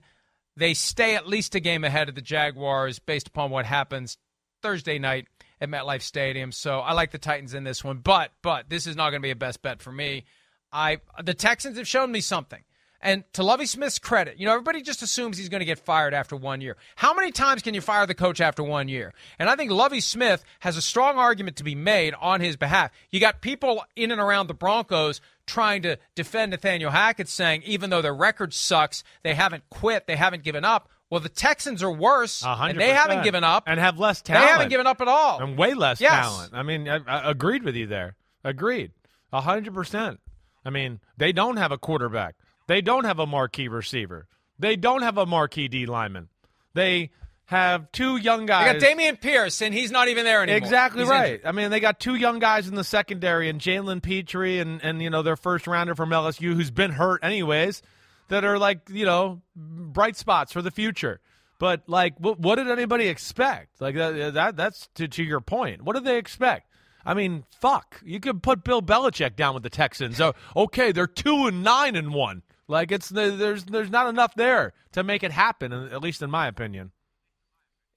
A: they stay at least a game ahead of the Jaguars based upon what happens Thursday night at MetLife Stadium. So I like the Titans in this one, but but this is not going to be a best bet for me. I the Texans have shown me something. And to Lovie Smith's credit, you know, everybody just assumes he's going to get fired after one year. How many times can you fire the coach after one year? And I think Lovie Smith has a strong argument to be made on his behalf. You got people in and around the Broncos trying to defend Nathaniel Hackett, saying even though their record sucks, they haven't quit, they haven't given up. Well, the Texans are worse, and they haven't given up,
B: and have less talent.
A: They haven't given up at all,
B: and way less
A: yes.
B: talent. I mean, I, I agreed with you there. Agreed, hundred percent. I mean, they don't have a quarterback. They don't have a marquee receiver. They don't have a marquee D lineman. They have two young guys.
A: They got Dameon Pierce, and he's not even there anymore.
B: Exactly
A: he's
B: right.
A: Injured.
B: I mean, they got two young guys in the secondary, and Jalen Pitre, and and you know their first rounder from LSU, who's been hurt anyways, that are like you know bright spots for the future. But like, what, what did anybody expect? Like that, that that's to, to your point. What did they expect? I mean, fuck. You could put Bill Belichick down with the Texans. Okay, they're two and nine and one. Like it's there's there's not enough there to make it happen, at least in my opinion.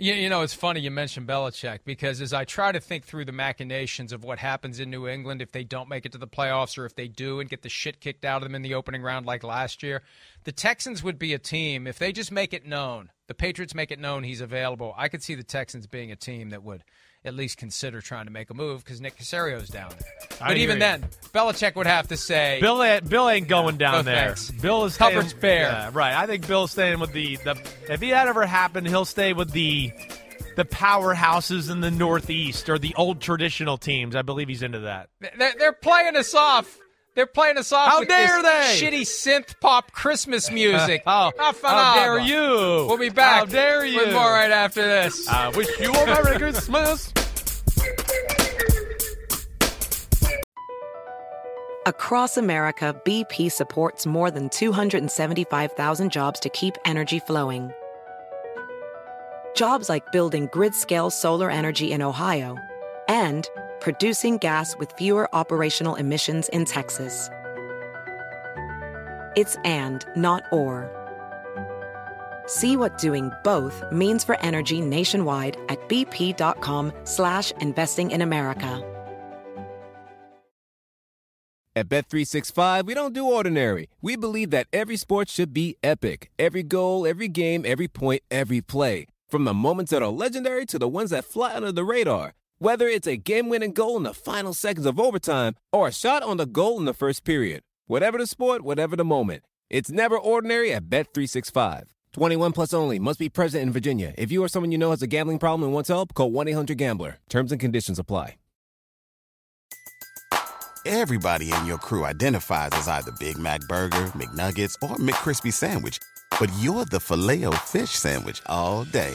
A: You, you know, it's funny you mentioned Belichick because as I try to think through the machinations of what happens in New England if they don't make it to the playoffs or if they do and get the shit kicked out of them in the opening round like last year, the Texans would be a team if they just make it known. The Patriots make it known he's available. I could see the Texans being a team that would at least consider trying to make a move because Nick Caserio's down there. But even then, Belichick would have to say,
B: "Bill, ain't, Bill ain't going down
A: no
B: there.
A: Thanks.
B: Bill is
A: coverage
B: staying,
A: fair,
B: yeah, right? I think Bill's staying with the, the. If he had ever happened, he'll stay with the the powerhouses in the Northeast or the old traditional teams. I believe he's into that.
A: They're, they're playing us off. They're playing us off
B: How
A: with
B: dare
A: this
B: they?
A: shitty synth pop Christmas music.
B: oh,
A: How
B: how dare you?
A: We'll be back.
B: How dare you?
A: With more right after this.
B: I wish you a Merry Christmas.
D: Across America, BP supports more than 275,000 jobs to keep energy flowing. Jobs like building grid-scale solar energy in Ohio and producing gas with fewer operational emissions in Texas. It's and, not or. See what doing both means for energy nationwide at bp.com slash investing in America.
E: At Bet365, we don't do ordinary. We believe that every sport should be epic. Every goal, every game, every point, every play. From the moments that are legendary to the ones that fly under the radar. Whether it's a game-winning goal in the final seconds of overtime or a shot on the goal in the first period. Whatever the sport, whatever the moment. It's never ordinary at Bet365. 21 plus only. Must be present in Virginia. If you or someone you know has a gambling problem and wants help, call 1-800-GAMBLER. Terms and conditions apply.
F: Everybody in your crew identifies as either Big Mac Burger, McNuggets, or McCrispy Sandwich. But you're the filet fish Sandwich all day.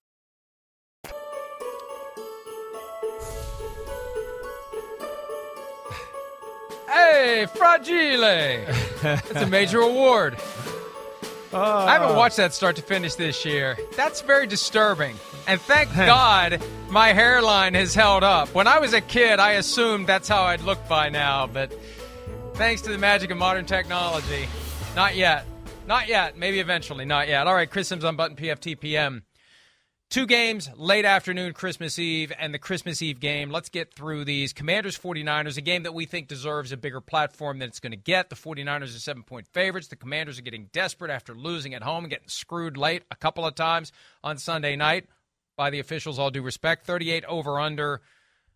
A: Hey, Fragile! That's a major award. Ah. I haven't watched that start to finish this year. That's very disturbing. And thank God my hairline has held up. When I was a kid, I assumed that's how I'd look by now, but thanks to the magic of modern technology, not yet. Not yet. Maybe eventually. Not yet. All right, Chris Sims on Button PFT PM. Two games, late afternoon, Christmas Eve, and the Christmas Eve game. Let's get through these. Commanders 49ers, a game that we think deserves a bigger platform than it's going to get. The 49ers are seven point favorites. The Commanders are getting desperate after losing at home and getting screwed late a couple of times on Sunday night by the officials, all due respect. 38 over under.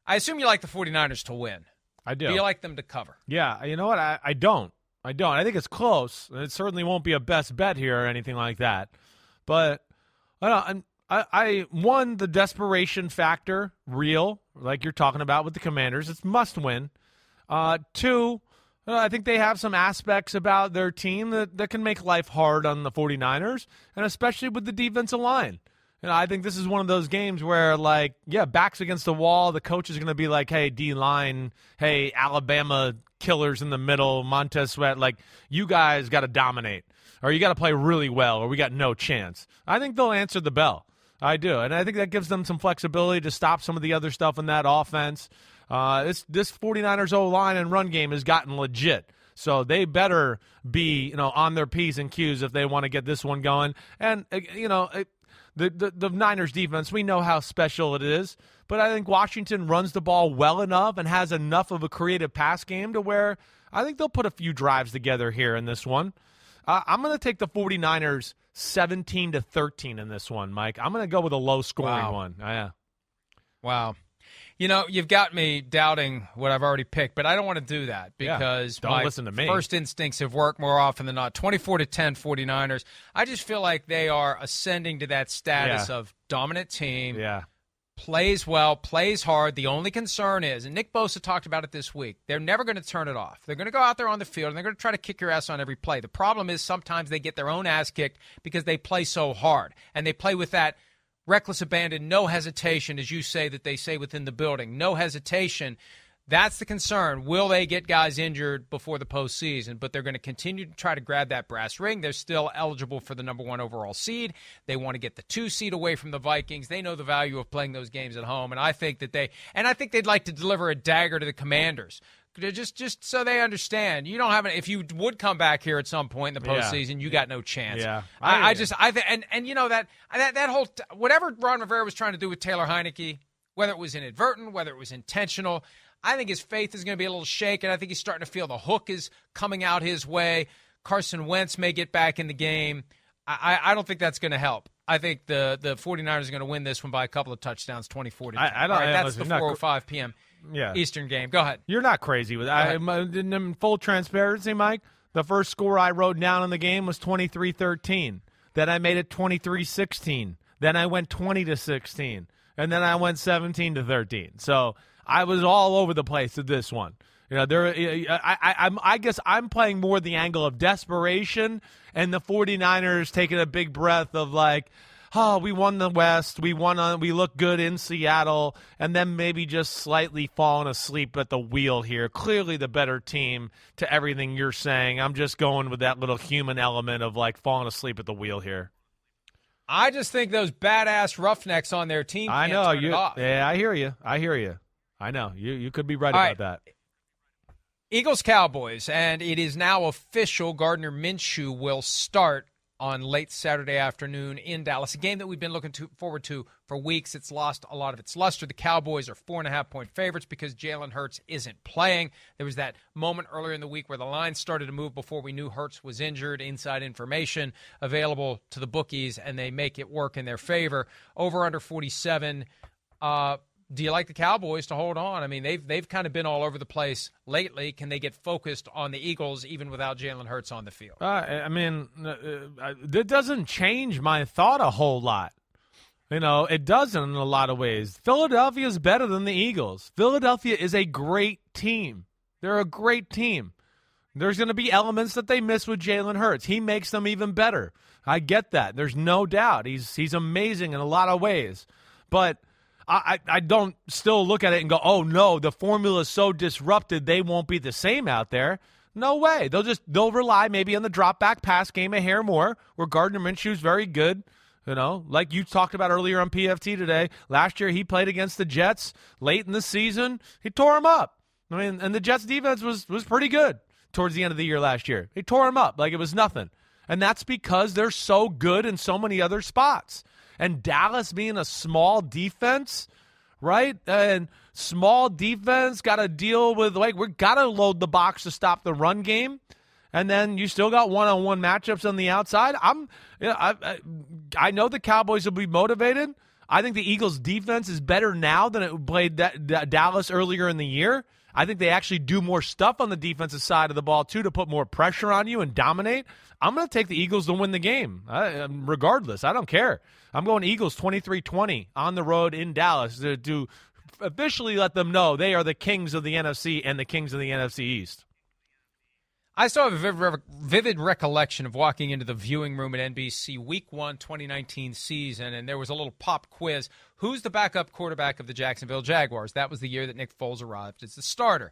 A: I assume you like the 49ers to win.
B: I do.
A: Do you like them to cover?
B: Yeah, you know what? I, I don't. I don't. I think it's close. It certainly won't be a best bet here or anything like that. But I don't. I, I one the desperation factor real, like you're talking about with the Commanders. It's must win. Uh, two, uh, I think they have some aspects about their team that, that can make life hard on the 49ers, and especially with the defensive line. And I think this is one of those games where, like, yeah, backs against the wall. The coach is going to be like, "Hey, D line, hey, Alabama killers in the middle, Montez Sweat, like, you guys got to dominate, or you got to play really well, or we got no chance." I think they'll answer the bell. I do, and I think that gives them some flexibility to stop some of the other stuff in that offense. Uh, this this 49ers O line and run game has gotten legit. So they better be, you know, on their P's and Q's if they want to get this one going. And uh, you know, the, the the Niners defense, we know how special it is, but I think Washington runs the ball well enough and has enough of a creative pass game to where I think they'll put a few drives together here in this one. Uh, I'm going to take the 49ers 17 to 13 in this one, Mike. I'm going to go with a low scoring
A: Wow.
B: one. Yeah.
A: Wow. You know, you've got me doubting what I've already picked, but I don't want to do that
B: Yeah,
A: because
B: don't
A: my
B: listen to me.
A: first instincts have worked more often than not. 24 to 10 49ers. I just feel like they are ascending to that status
B: Yeah.
A: of dominant team.
B: Yeah.
A: Plays well, plays hard. The only concern is, and Nick Bosa talked about it this week, they're never going to turn it off. They're going to go out there on the field and they're going to try to kick your ass on every play. The problem is sometimes they get their own ass kicked because they play so hard and they play with that reckless abandon, no hesitation, as you say that they say within the building, no hesitation. That's the concern. Will they get guys injured before the postseason? But they're going to continue to try to grab that brass ring. They're still eligible for the number one overall seed. They want to get the two seed away from the Vikings. They know the value of playing those games at home, and I think that they and I think they'd like to deliver a dagger to the Commanders. Just, just so they understand, you don't have an. If you would come back here at some point in the
B: Yeah.
A: postseason, you got no chance.
B: Yeah. I
A: I, I just, I th- and and you know that that that whole t- whatever Ron Rivera was trying to do with Taylor Heinicke, whether it was inadvertent, whether it was intentional, I think his faith is going to be a little shaken. I think he's starting to feel the hook is coming out his way. Carson Wentz may get back in the game. I, I don't think that's going to help. I think the the 49ers are going to win this one by a couple of touchdowns, 24 to 10.
B: I- I don't-
A: right, that's
B: don't-
A: the 4:05 p.m.
B: Yeah.
A: Eastern game. Go ahead.
B: You're not crazy with I, in, in full transparency, Mike. The first score I wrote down in the game was 23-13. Then I made it 23-16. Then I went 20 to 16. And then I went 17 to 13. So I was all over the place with this one. You know, there. I, I, I'm. I guess I'm playing more the angle of desperation, and the 49ers taking a big breath of like, oh, we won the West, we won, on, we look good in Seattle, and then maybe just slightly falling asleep at the wheel here. Clearly, the better team to everything you're saying. I'm just going with that little human element of like falling asleep at the wheel here.
A: I just think those badass roughnecks on their team.
B: I know you. Yeah, I hear you. I hear you. I know you. You could be right
A: All
B: about
A: right.
B: that.
A: Eagles Cowboys, and it is now official. Gardner Minshew will start on late Saturday afternoon in Dallas. A game that we've been looking to, forward to for weeks. It's lost a lot of its luster. The Cowboys are four and a half point favorites because Jalen Hurts isn't playing. There was that moment earlier in the week where the line started to move before we knew Hurts was injured. Inside information available to the bookies, and they make it work in their favor. Over under 47. Uh, do you like the Cowboys to hold on? I mean, they've they've kind of been all over the place lately. Can they get focused on the Eagles even without Jalen Hurts on the field?
B: Uh, I mean, uh, that doesn't change my thought a whole lot. You know, it doesn't in a lot of ways. Philadelphia is better than the Eagles. Philadelphia is a great team. They're a great team. There's going to be elements that they miss with Jalen Hurts. He makes them even better. I get that. There's no doubt. He's he's amazing in a lot of ways. But I, I don't still look at it and go, oh no, the formula is so disrupted they won't be the same out there. No way. They'll just they'll rely maybe on the drop back pass game a hair more, where Gardner Minshew's very good. You know, like you talked about earlier on PFT today. Last year he played against the Jets late in the season. He tore him up. I mean, and the Jets defense was was pretty good towards the end of the year last year. They tore him up like it was nothing. And that's because they're so good in so many other spots. And Dallas being a small defense, right? And small defense got to deal with like we're got to load the box to stop the run game. And then you still got one-on-one matchups on the outside. I'm, you know, I, I, know the Cowboys will be motivated. I think the Eagles' defense is better now than it played that, that Dallas earlier in the year. I think they actually do more stuff on the defensive side of the ball too to put more pressure on you and dominate. I'm going to take the Eagles to win the game, I, um, regardless. I don't care. I'm going Eagles 23-20 on the road in Dallas to, to officially let them know they are the kings of the NFC and the kings of the NFC East.
A: I still have a vivid, vivid, recollection of walking into the viewing room at NBC Week One 2019 season, and there was a little pop quiz. Who's the backup quarterback of the Jacksonville Jaguars? That was the year that Nick Foles arrived as the starter.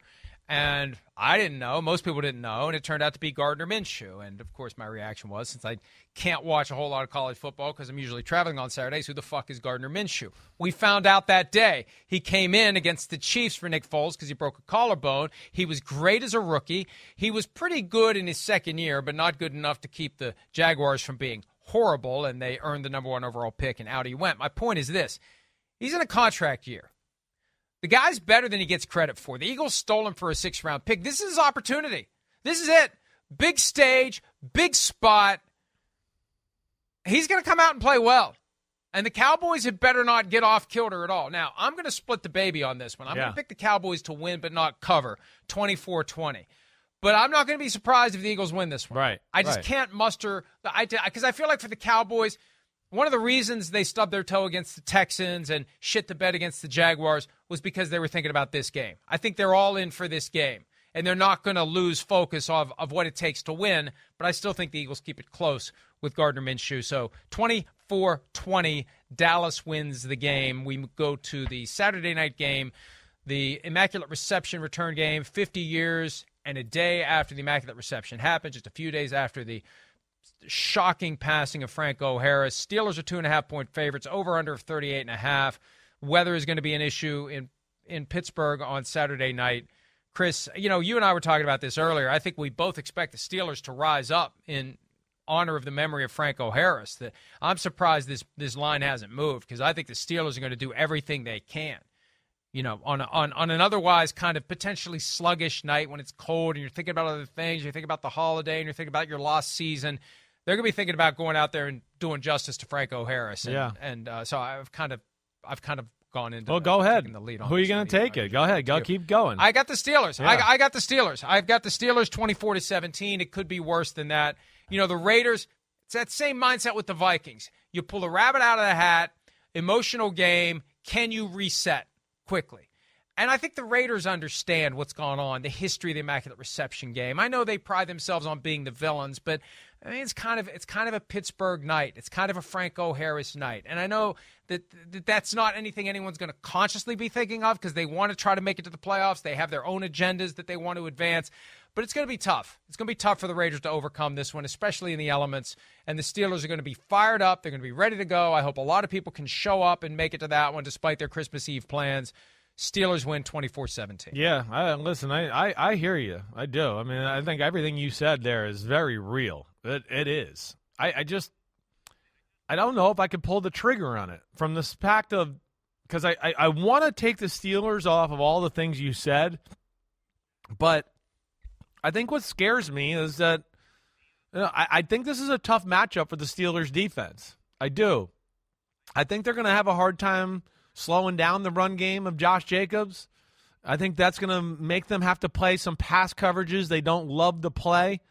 A: And I didn't know. Most people didn't know. And it turned out to be Gardner Minshew. And of course, my reaction was since I can't watch a whole lot of college football because I'm usually traveling on Saturdays, who the fuck is Gardner Minshew? We found out that day. He came in against the Chiefs for Nick Foles because he broke a collarbone. He was great as a rookie. He was pretty good in his second year, but not good enough to keep the Jaguars from being horrible. And they earned the number one overall pick, and out he went. My point is this he's in a contract year. The guy's better than he gets credit for. The Eagles stole him for a six round pick. This is his opportunity. This is it. Big stage, big spot. He's going to come out and play well. And the Cowboys had better not get off kilter at all. Now, I'm going to split the baby on this one. I'm
B: Yeah.
A: going to pick the Cowboys to win but not cover 24 20. But I'm not going to be surprised if the Eagles win this one.
B: Right,
A: I just
B: right.
A: can't muster the I because I feel like for the Cowboys, one of the reasons they stubbed their toe against the Texans and shit the bed against the Jaguars was because they were thinking about this game. I think they're all in for this game, and they're not going to lose focus of, of what it takes to win. But I still think the Eagles keep it close with Gardner Minshew. So 24 20, Dallas wins the game. We go to the Saturday night game, the Immaculate Reception return game, 50 years and a day after the Immaculate Reception happened, just a few days after the shocking passing of Franco Harris. Steelers are two and a half point favorites, over under 38 and a half. Weather is going to be an issue in, in Pittsburgh on Saturday night. Chris, you know, you and I were talking about this earlier. I think we both expect the Steelers to rise up in honor of the memory of Franco Harris. That I'm surprised this this line hasn't moved because I think the Steelers are going to do everything they can. You know, on a, on on an otherwise kind of potentially sluggish night when it's cold and you're thinking about other things, you're thinking about the holiday and you're thinking about your lost season. They're going to be thinking about going out there and doing justice to Franco Harris. And,
B: Yeah.
A: and uh, so I've kind of I've kind of gone into.
B: Well,
A: the-
B: go ahead.
A: The lead on
B: Who are you going to take it? Go ahead. Go keep going.
A: I got the Steelers.
B: Yeah.
A: I, I got the Steelers. I've got the Steelers 24 to 17. It could be worse than that. You know, the Raiders, it's that same mindset with the Vikings. You pull a rabbit out of the hat, emotional game. Can you reset quickly? And I think the Raiders understand what's gone on, the history of the Immaculate Reception game. I know they pride themselves on being the villains, but I mean it's kind of it's kind of a Pittsburgh night. It's kind of a Franco Harris night. And I know that, that that's not anything anyone's going to consciously be thinking of because they want to try to make it to the playoffs. They have their own agendas that they want to advance. But it's going to be tough. It's going to be tough for the Raiders to overcome this one, especially in the elements. And the Steelers are going to be fired up. They're going to be ready to go. I hope a lot of people can show up and make it to that one despite their Christmas Eve plans. Steelers win 24 17.
B: Yeah, I, listen, I, I, I hear you. I do. I mean, I think everything you said there is very real. It, it is. I, I just, I don't know if I can pull the trigger on it from this fact of, because I, I, I want to take the Steelers off of all the things you said, but I think what scares me is that you know, I, I think this is a tough matchup for the Steelers defense. I do. I think they're going to have a hard time slowing down the run game of Josh Jacobs. I think that's going to make them have to play some pass coverages they don't love to play.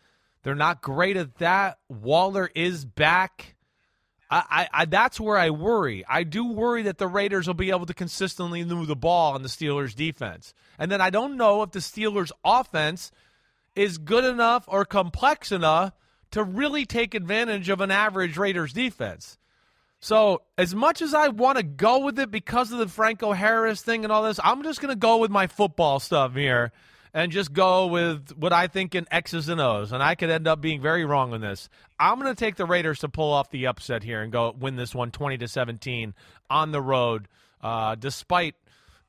B: They're not great at that. Waller is back. I, I, I that's where I worry. I do worry that the Raiders will be able to consistently move the ball on the Steelers defense. And then I don't know if the Steelers offense is good enough or complex enough to really take advantage of an average Raiders defense. So, as much as I want to go with it because of the Franco Harris thing and all this, I'm just going to go with my football stuff here and just go with what I think in X's and O's. And I could end up being very wrong on this. I'm going to take the Raiders to pull off the upset here and go win this one 20 to 17 on the road, uh, despite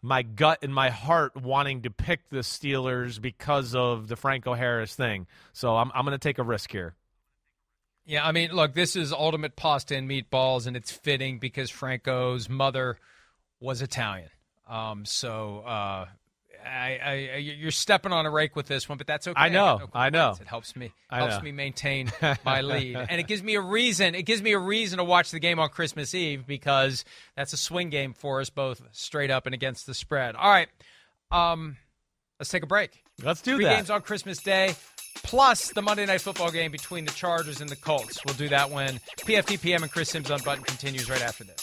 B: my gut and my heart wanting to pick the Steelers because of the Franco Harris thing. So, I'm, I'm going to take a risk here.
A: Yeah, I mean, look, this is ultimate pasta and meatballs, and it's fitting because Franco's mother was Italian. Um, so uh, I, I, you're stepping on a rake with this one, but that's okay.
B: I know,
A: got
B: I know.
A: It helps me
B: I
A: helps
B: know.
A: me maintain my lead, and it gives me a reason. It gives me a reason to watch the game on Christmas Eve because that's a swing game for us both, straight up and against the spread. All right, um, Let's take a break.
B: Let's do
A: Three
B: that.
A: games on Christmas Day, plus the Monday Night Football game between the Chargers and the Colts. We'll do that when PFTPM and Chris Sims Unbuttoned continues right after this.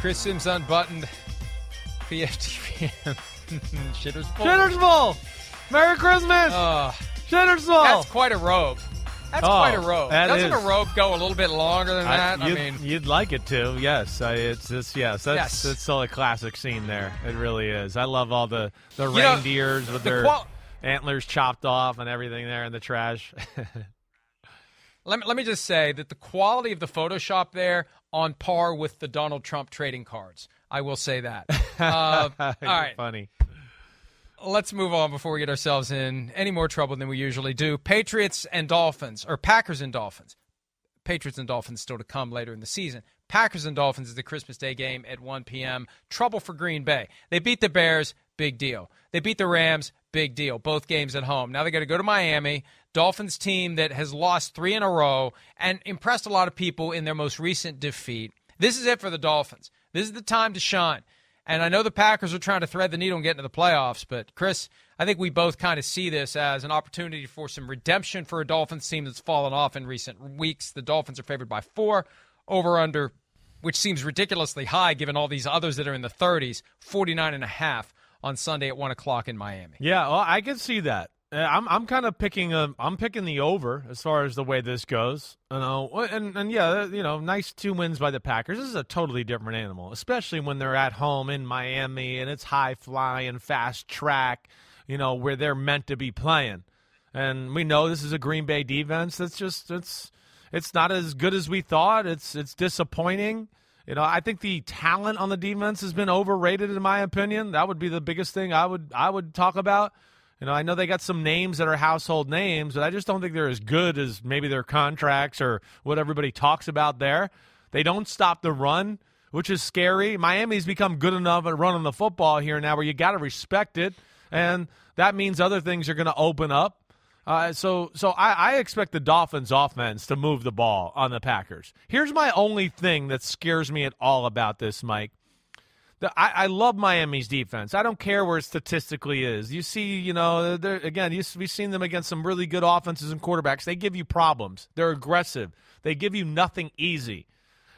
A: Chris Sims Unbuttoned, PFT PM. Shitters Bowl.
B: Shitter's Bowl. Merry Christmas.
A: Oh,
B: Shitter's Bowl.
A: that's quite a robe. That's
B: Oh,
A: quite a oh, robe.
B: that
A: Doesn't
B: is.
A: a robe go a little bit longer than that? I,
B: you'd,
A: mean,
B: you'd like it to, yes. I, it's it's yes. That's
A: Yes.
B: it's still a classic scene there. It really is. I love all the the
A: You know,
B: reindeers with
A: the
B: their
A: qual-
B: antlers chopped off and everything there in the trash.
A: let me, let me just say that the quality of the Photoshop there on par with the Donald Trump trading cards. I will say that. Uh, all right.
B: Funny.
A: let's move on before we get ourselves in any more trouble than we usually do. Patriots and Dolphins, or Packers and Dolphins. Patriots and Dolphins still to come later in the season. Packers and Dolphins is the Christmas Day game at 1 p.m. Trouble for Green Bay. They beat the Bears, big deal. They beat the Rams, big deal. Both games at home. Now they got to go to Miami. Dolphins team that has lost three in a row and impressed a lot of people in their most recent defeat. This is it for the Dolphins. This is the time to shine. And I know the Packers are trying to thread the needle and get into the playoffs, but Chris, I think we both kind of see this as an opportunity for some redemption for a Dolphins team that's fallen off in recent weeks. The Dolphins are favored by four, over under, which seems ridiculously high given all these others that are in the 30s, 49 and a half on Sunday at 1 o'clock in Miami.
B: Yeah, well, I can see that. Uh, I'm I'm kind of picking a I'm picking the over as far as the way this goes. You know, and and yeah, you know, nice two wins by the Packers. This is a totally different animal, especially when they're at home in Miami and it's high flying, fast track. You know, where they're meant to be playing, and we know this is a Green Bay defense that's just it's it's not as good as we thought. It's it's disappointing. You know, I think the talent on the defense has been overrated in my opinion. That would be the biggest thing I would I would talk about. You know, I know they got some names that are household names, but I just don't think they're as good as maybe their contracts or what everybody talks about there. They don't stop the run, which is scary. Miami's become good enough at running the football here now where you got to respect it, and that means other things are going to open up. Uh, so, so I, I expect the Dolphins' offense to move the ball on the Packers. Here's my only thing that scares me at all about this, Mike. The, I, I love Miami's defense. I don't care where it statistically is. You see, you know, again, you, we've seen them against some really good offenses and quarterbacks. They give you problems. They're aggressive. They give you nothing easy.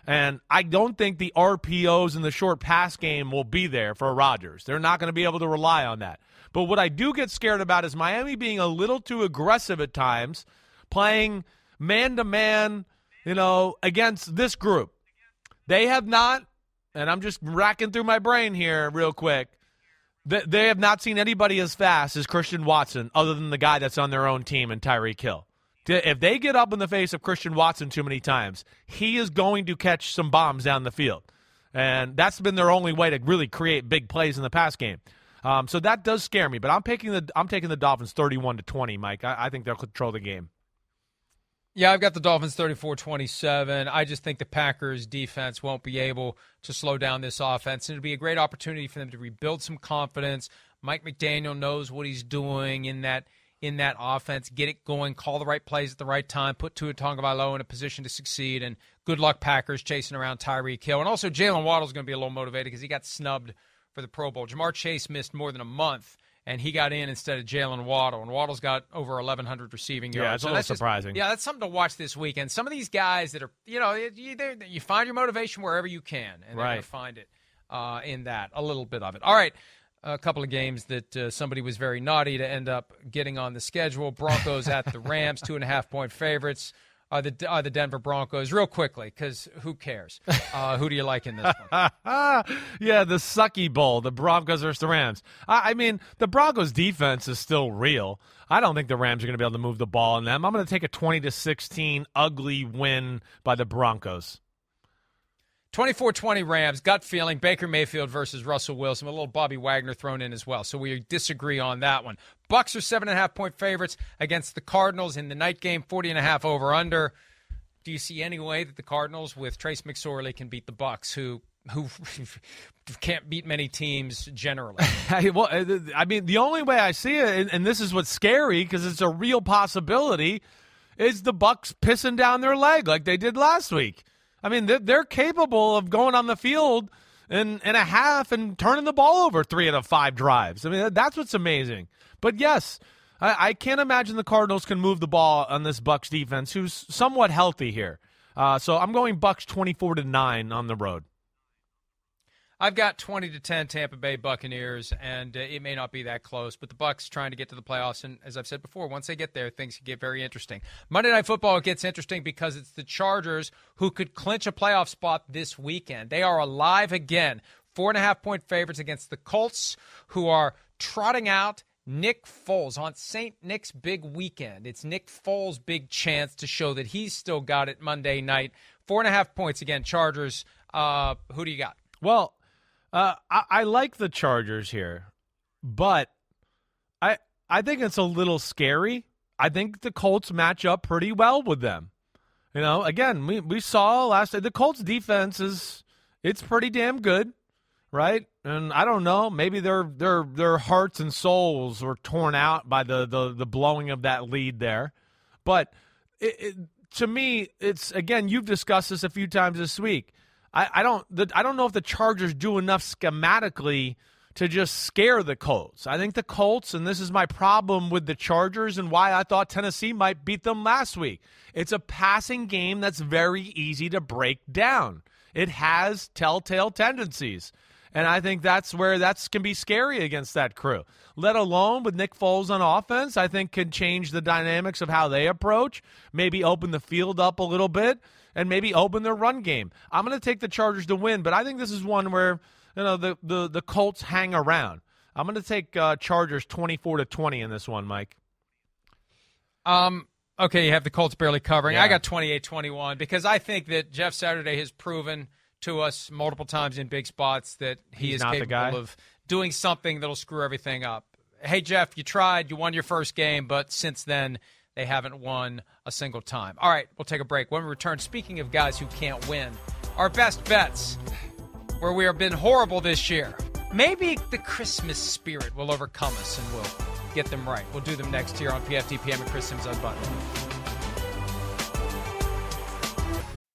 B: And I don't think the RPOs in the short pass game will be there for Rodgers. They're not going to be able to rely on that. But what I do get scared about is Miami being a little too aggressive at times, playing man to man, you know, against this group. They have not, and I'm just racking through my brain here real quick. They, they have not seen anybody as fast as Christian Watson, other than the guy that's on their own team and Tyreek Hill. If they get up in the face of Christian Watson too many times, he is going to catch some bombs down the field. And that's been their only way to really create big plays in the pass game. Um, so that does scare me. But I'm taking the I'm taking the Dolphins 31 to 20, Mike. I, I think they'll control the game.
A: Yeah, I've got the Dolphins 34 27. I just think the Packers defense won't be able to slow down this offense. And it'll be a great opportunity for them to rebuild some confidence. Mike McDaniel knows what he's doing in that in that offense. Get it going, call the right plays at the right time, put Tua Tagovailoa in a position to succeed. And good luck, Packers, chasing around Tyreek Hill. And also, Jaylen Waddle's going to be a little motivated because he got snubbed for the Pro Bowl. Ja'Marr Chase missed more than a month and he got in instead of Jaylen Waddle. And Waddle's got over 1,100 receiving yards.
B: Yeah, it's
A: so
B: a little
A: that's just-
B: surprising.
A: yeah, that's something to watch this weekend. Some of these guys that are, you know, you, you find your motivation wherever you can, and they're going to find it uh, in that, a little bit of it. All right. A couple of games that uh, somebody was very naughty to end up getting on the schedule. Broncos at the Rams, two and a half point favorites. Are the are the Denver Broncos real quickly? Because who cares? Uh, who do you like in this one?
B: yeah, the sucky bowl, the Broncos versus the Rams. I, I mean, the Broncos defense is still real. I don't think the Rams are going to be able to move the ball on them. I'm going to take a 20 to 16 ugly win by the Broncos.
A: 24-20 Rams, gut feeling, Baker Mayfield versus Russell Wilson, a little Bobby Wagner thrown in as well. So we disagree on that one. Bucs are seven and a half point favorites against the Cardinals in the night game, 40 and a half over under. Do you see any way that the Cardinals with Trace McSorley can beat the Bucs, who who can't beat many teams generally?
B: Well, uh, I mean, the only way I see it, and this is what's scary because it's a real possibility, is the Bucs pissing down their leg like they did last week. I mean, they're, they're capable of going on the field in, in a half and turning the ball over three out of five drives. I mean, that's what's amazing. But yes, I, I can't imagine the Cardinals can move the ball on this Bucs defense, who's somewhat healthy here. Uh, so I'm going Bucs 24 to nine on the road.
A: I've got 20 to 10 Tampa Bay Buccaneers, and uh, it may not be that close, but the Bucs trying to get to the playoffs, and as I've said before, once they get there, things can get very interesting. Monday Night Football gets interesting because it's the Chargers who could clinch a playoff spot this weekend. They are alive again, four and a half point favorites against the Colts, who are trotting out Nick Foles on St. Nick's big weekend. It's Nick Foles' big chance to show that he's still got it Monday night. Four and a half points again, Chargers. Uh, who do you got?
B: Well, uh, I, I like the Chargers here, but I I think it's a little scary. I think the Colts match up pretty well with them. You know, again, we, we saw last the Colts defense is it's pretty damn good, right? And I don't know, maybe their their their hearts and souls were torn out by the the, the blowing of that lead there, but it, it, to me, it's again you've discussed this a few times this week. I, I don't the, I don't know if the Chargers do enough schematically to just scare the Colts. I think the Colts, and this is my problem with the Chargers and why I thought Tennessee might beat them last week. It's a passing game that's very easy to break down. It has telltale tendencies. And I think that's where that's can be scary against that crew. Let alone with Nick Foles on offense, I think can change the dynamics of how they approach, maybe open the field up a little bit, and maybe open their run game. I'm going to take the Chargers to win, but I think this is one where you know the the, the Colts hang around. I'm going to take uh, Chargers 24 to 20 in this one, Mike.
A: Um, okay, you have the Colts barely covering.
B: Yeah.
A: I got 28-21 because I think that Jeff Saturday has proven to us multiple times in big spots that he
B: He's
A: is capable of doing something that'll screw everything up. Hey Jeff, you tried, you won your first game, but since then they haven't won a single time. All right, we'll take a break. When we return, speaking of guys who can't win, our best bets where we have been horrible this year. Maybe the Christmas spirit will overcome us and we'll get them right. We'll do them next year on PFTPM and Chris Sims Unbuttoned.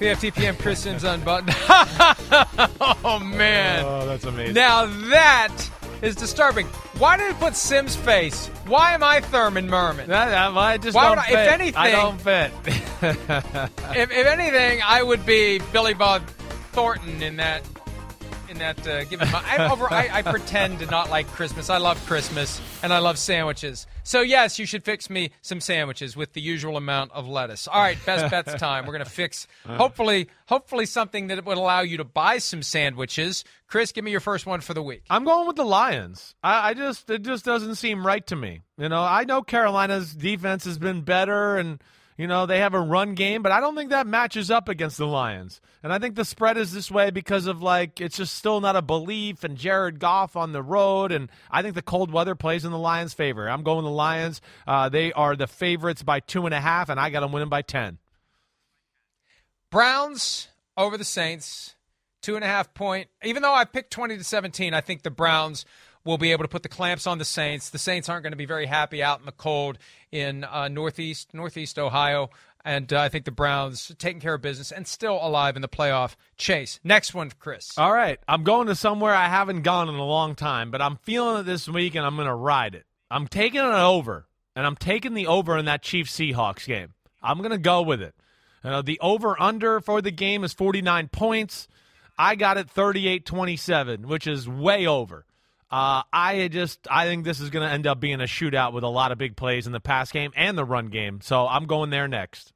A: PFTPM Chris Sims unbuttoned. oh man.
B: Oh, that's amazing.
A: Now that is disturbing. Why did it put Sims face? Why am I Thurman Merman?
B: That, I just
A: Why
B: don't
A: would I- if anything-
B: I don't fit.
A: if, if anything, I would be Billy Bob Thornton in that. In that, uh, given my, I, over, I, I pretend to not like Christmas. I love Christmas and I love sandwiches. So yes, you should fix me some sandwiches with the usual amount of lettuce. All right, best bets time. We're gonna fix hopefully, hopefully something that would allow you to buy some sandwiches. Chris, give me your first one for the week.
B: I'm going with the Lions. I, I just it just doesn't seem right to me. You know, I know Carolina's defense has been better and you know they have a run game, but I don't think that matches up against the Lions. And I think the spread is this way because of like it's just still not a belief and Jared Goff on the road and I think the cold weather plays in the Lions' favor. I'm going the Lions. Uh, they are the favorites by two and a half, and I got them winning by ten.
A: Browns over the Saints, two and a half point. Even though I picked 20 to 17, I think the Browns will be able to put the clamps on the Saints. The Saints aren't going to be very happy out in the cold in uh, northeast northeast Ohio, and uh, I think the Browns taking care of business and still alive in the playoff chase. Next one, Chris.
B: All right. I'm going to somewhere I haven't gone in a long time, but I'm feeling it this week and I'm going to ride it. I'm taking it over, and I'm taking the over in that Chiefs Seahawks game. I'm going to go with it. Uh, the over under for the game is 49 points. I got it 38 27, which is way over. Uh, I just I think this is going to end up being a shootout with a lot of big plays in the pass game and the run game. So I'm going there next.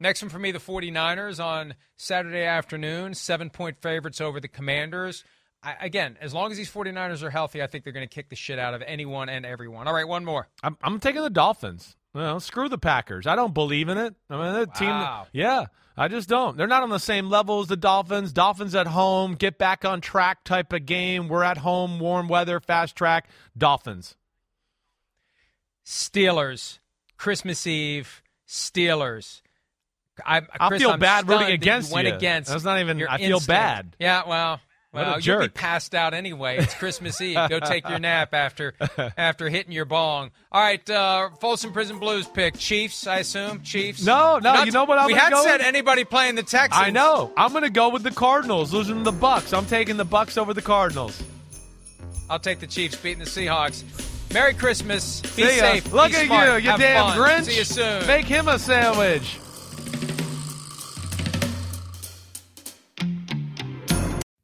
A: Next one for me, the 49ers on Saturday afternoon, seven point favorites over the Commanders. I, again, as long as these 49ers are healthy, I think they're going to kick the shit out of anyone and everyone. All right, one more.
B: I'm, I'm taking the Dolphins. Well, screw the Packers. I don't believe in it. I mean, the team. Yeah, I just don't. They're not on the same level as the Dolphins. Dolphins at home, get back on track type of game. We're at home, warm weather, fast track. Dolphins.
A: Steelers, Christmas Eve, Steelers. I,
B: I'll feel
A: I'm
B: bad rooting against
A: you. Went
B: you.
A: against.
B: That's not even- I feel
A: instinct.
B: bad.
A: Yeah, well, well, you'll be passed out anyway. It's Christmas Eve. Go take your nap after after hitting your bong. All right, uh, Folsom Prison Blues pick Chiefs. I assume Chiefs.
B: No, no,
A: Not-
B: you know what I'm
A: we had said
B: with?
A: anybody playing the Texans.
B: I know. I'm going to go with the Cardinals, losing to the Bucs. I'm taking the Bucs over the Cardinals.
A: I'll take the Chiefs beating the Seahawks. Merry Christmas. Be safe.
B: Look
A: be
B: at
A: smart,
B: you, you
A: have
B: damn
A: fun.
B: Grinch.
A: See you soon.
B: Make him a sandwich.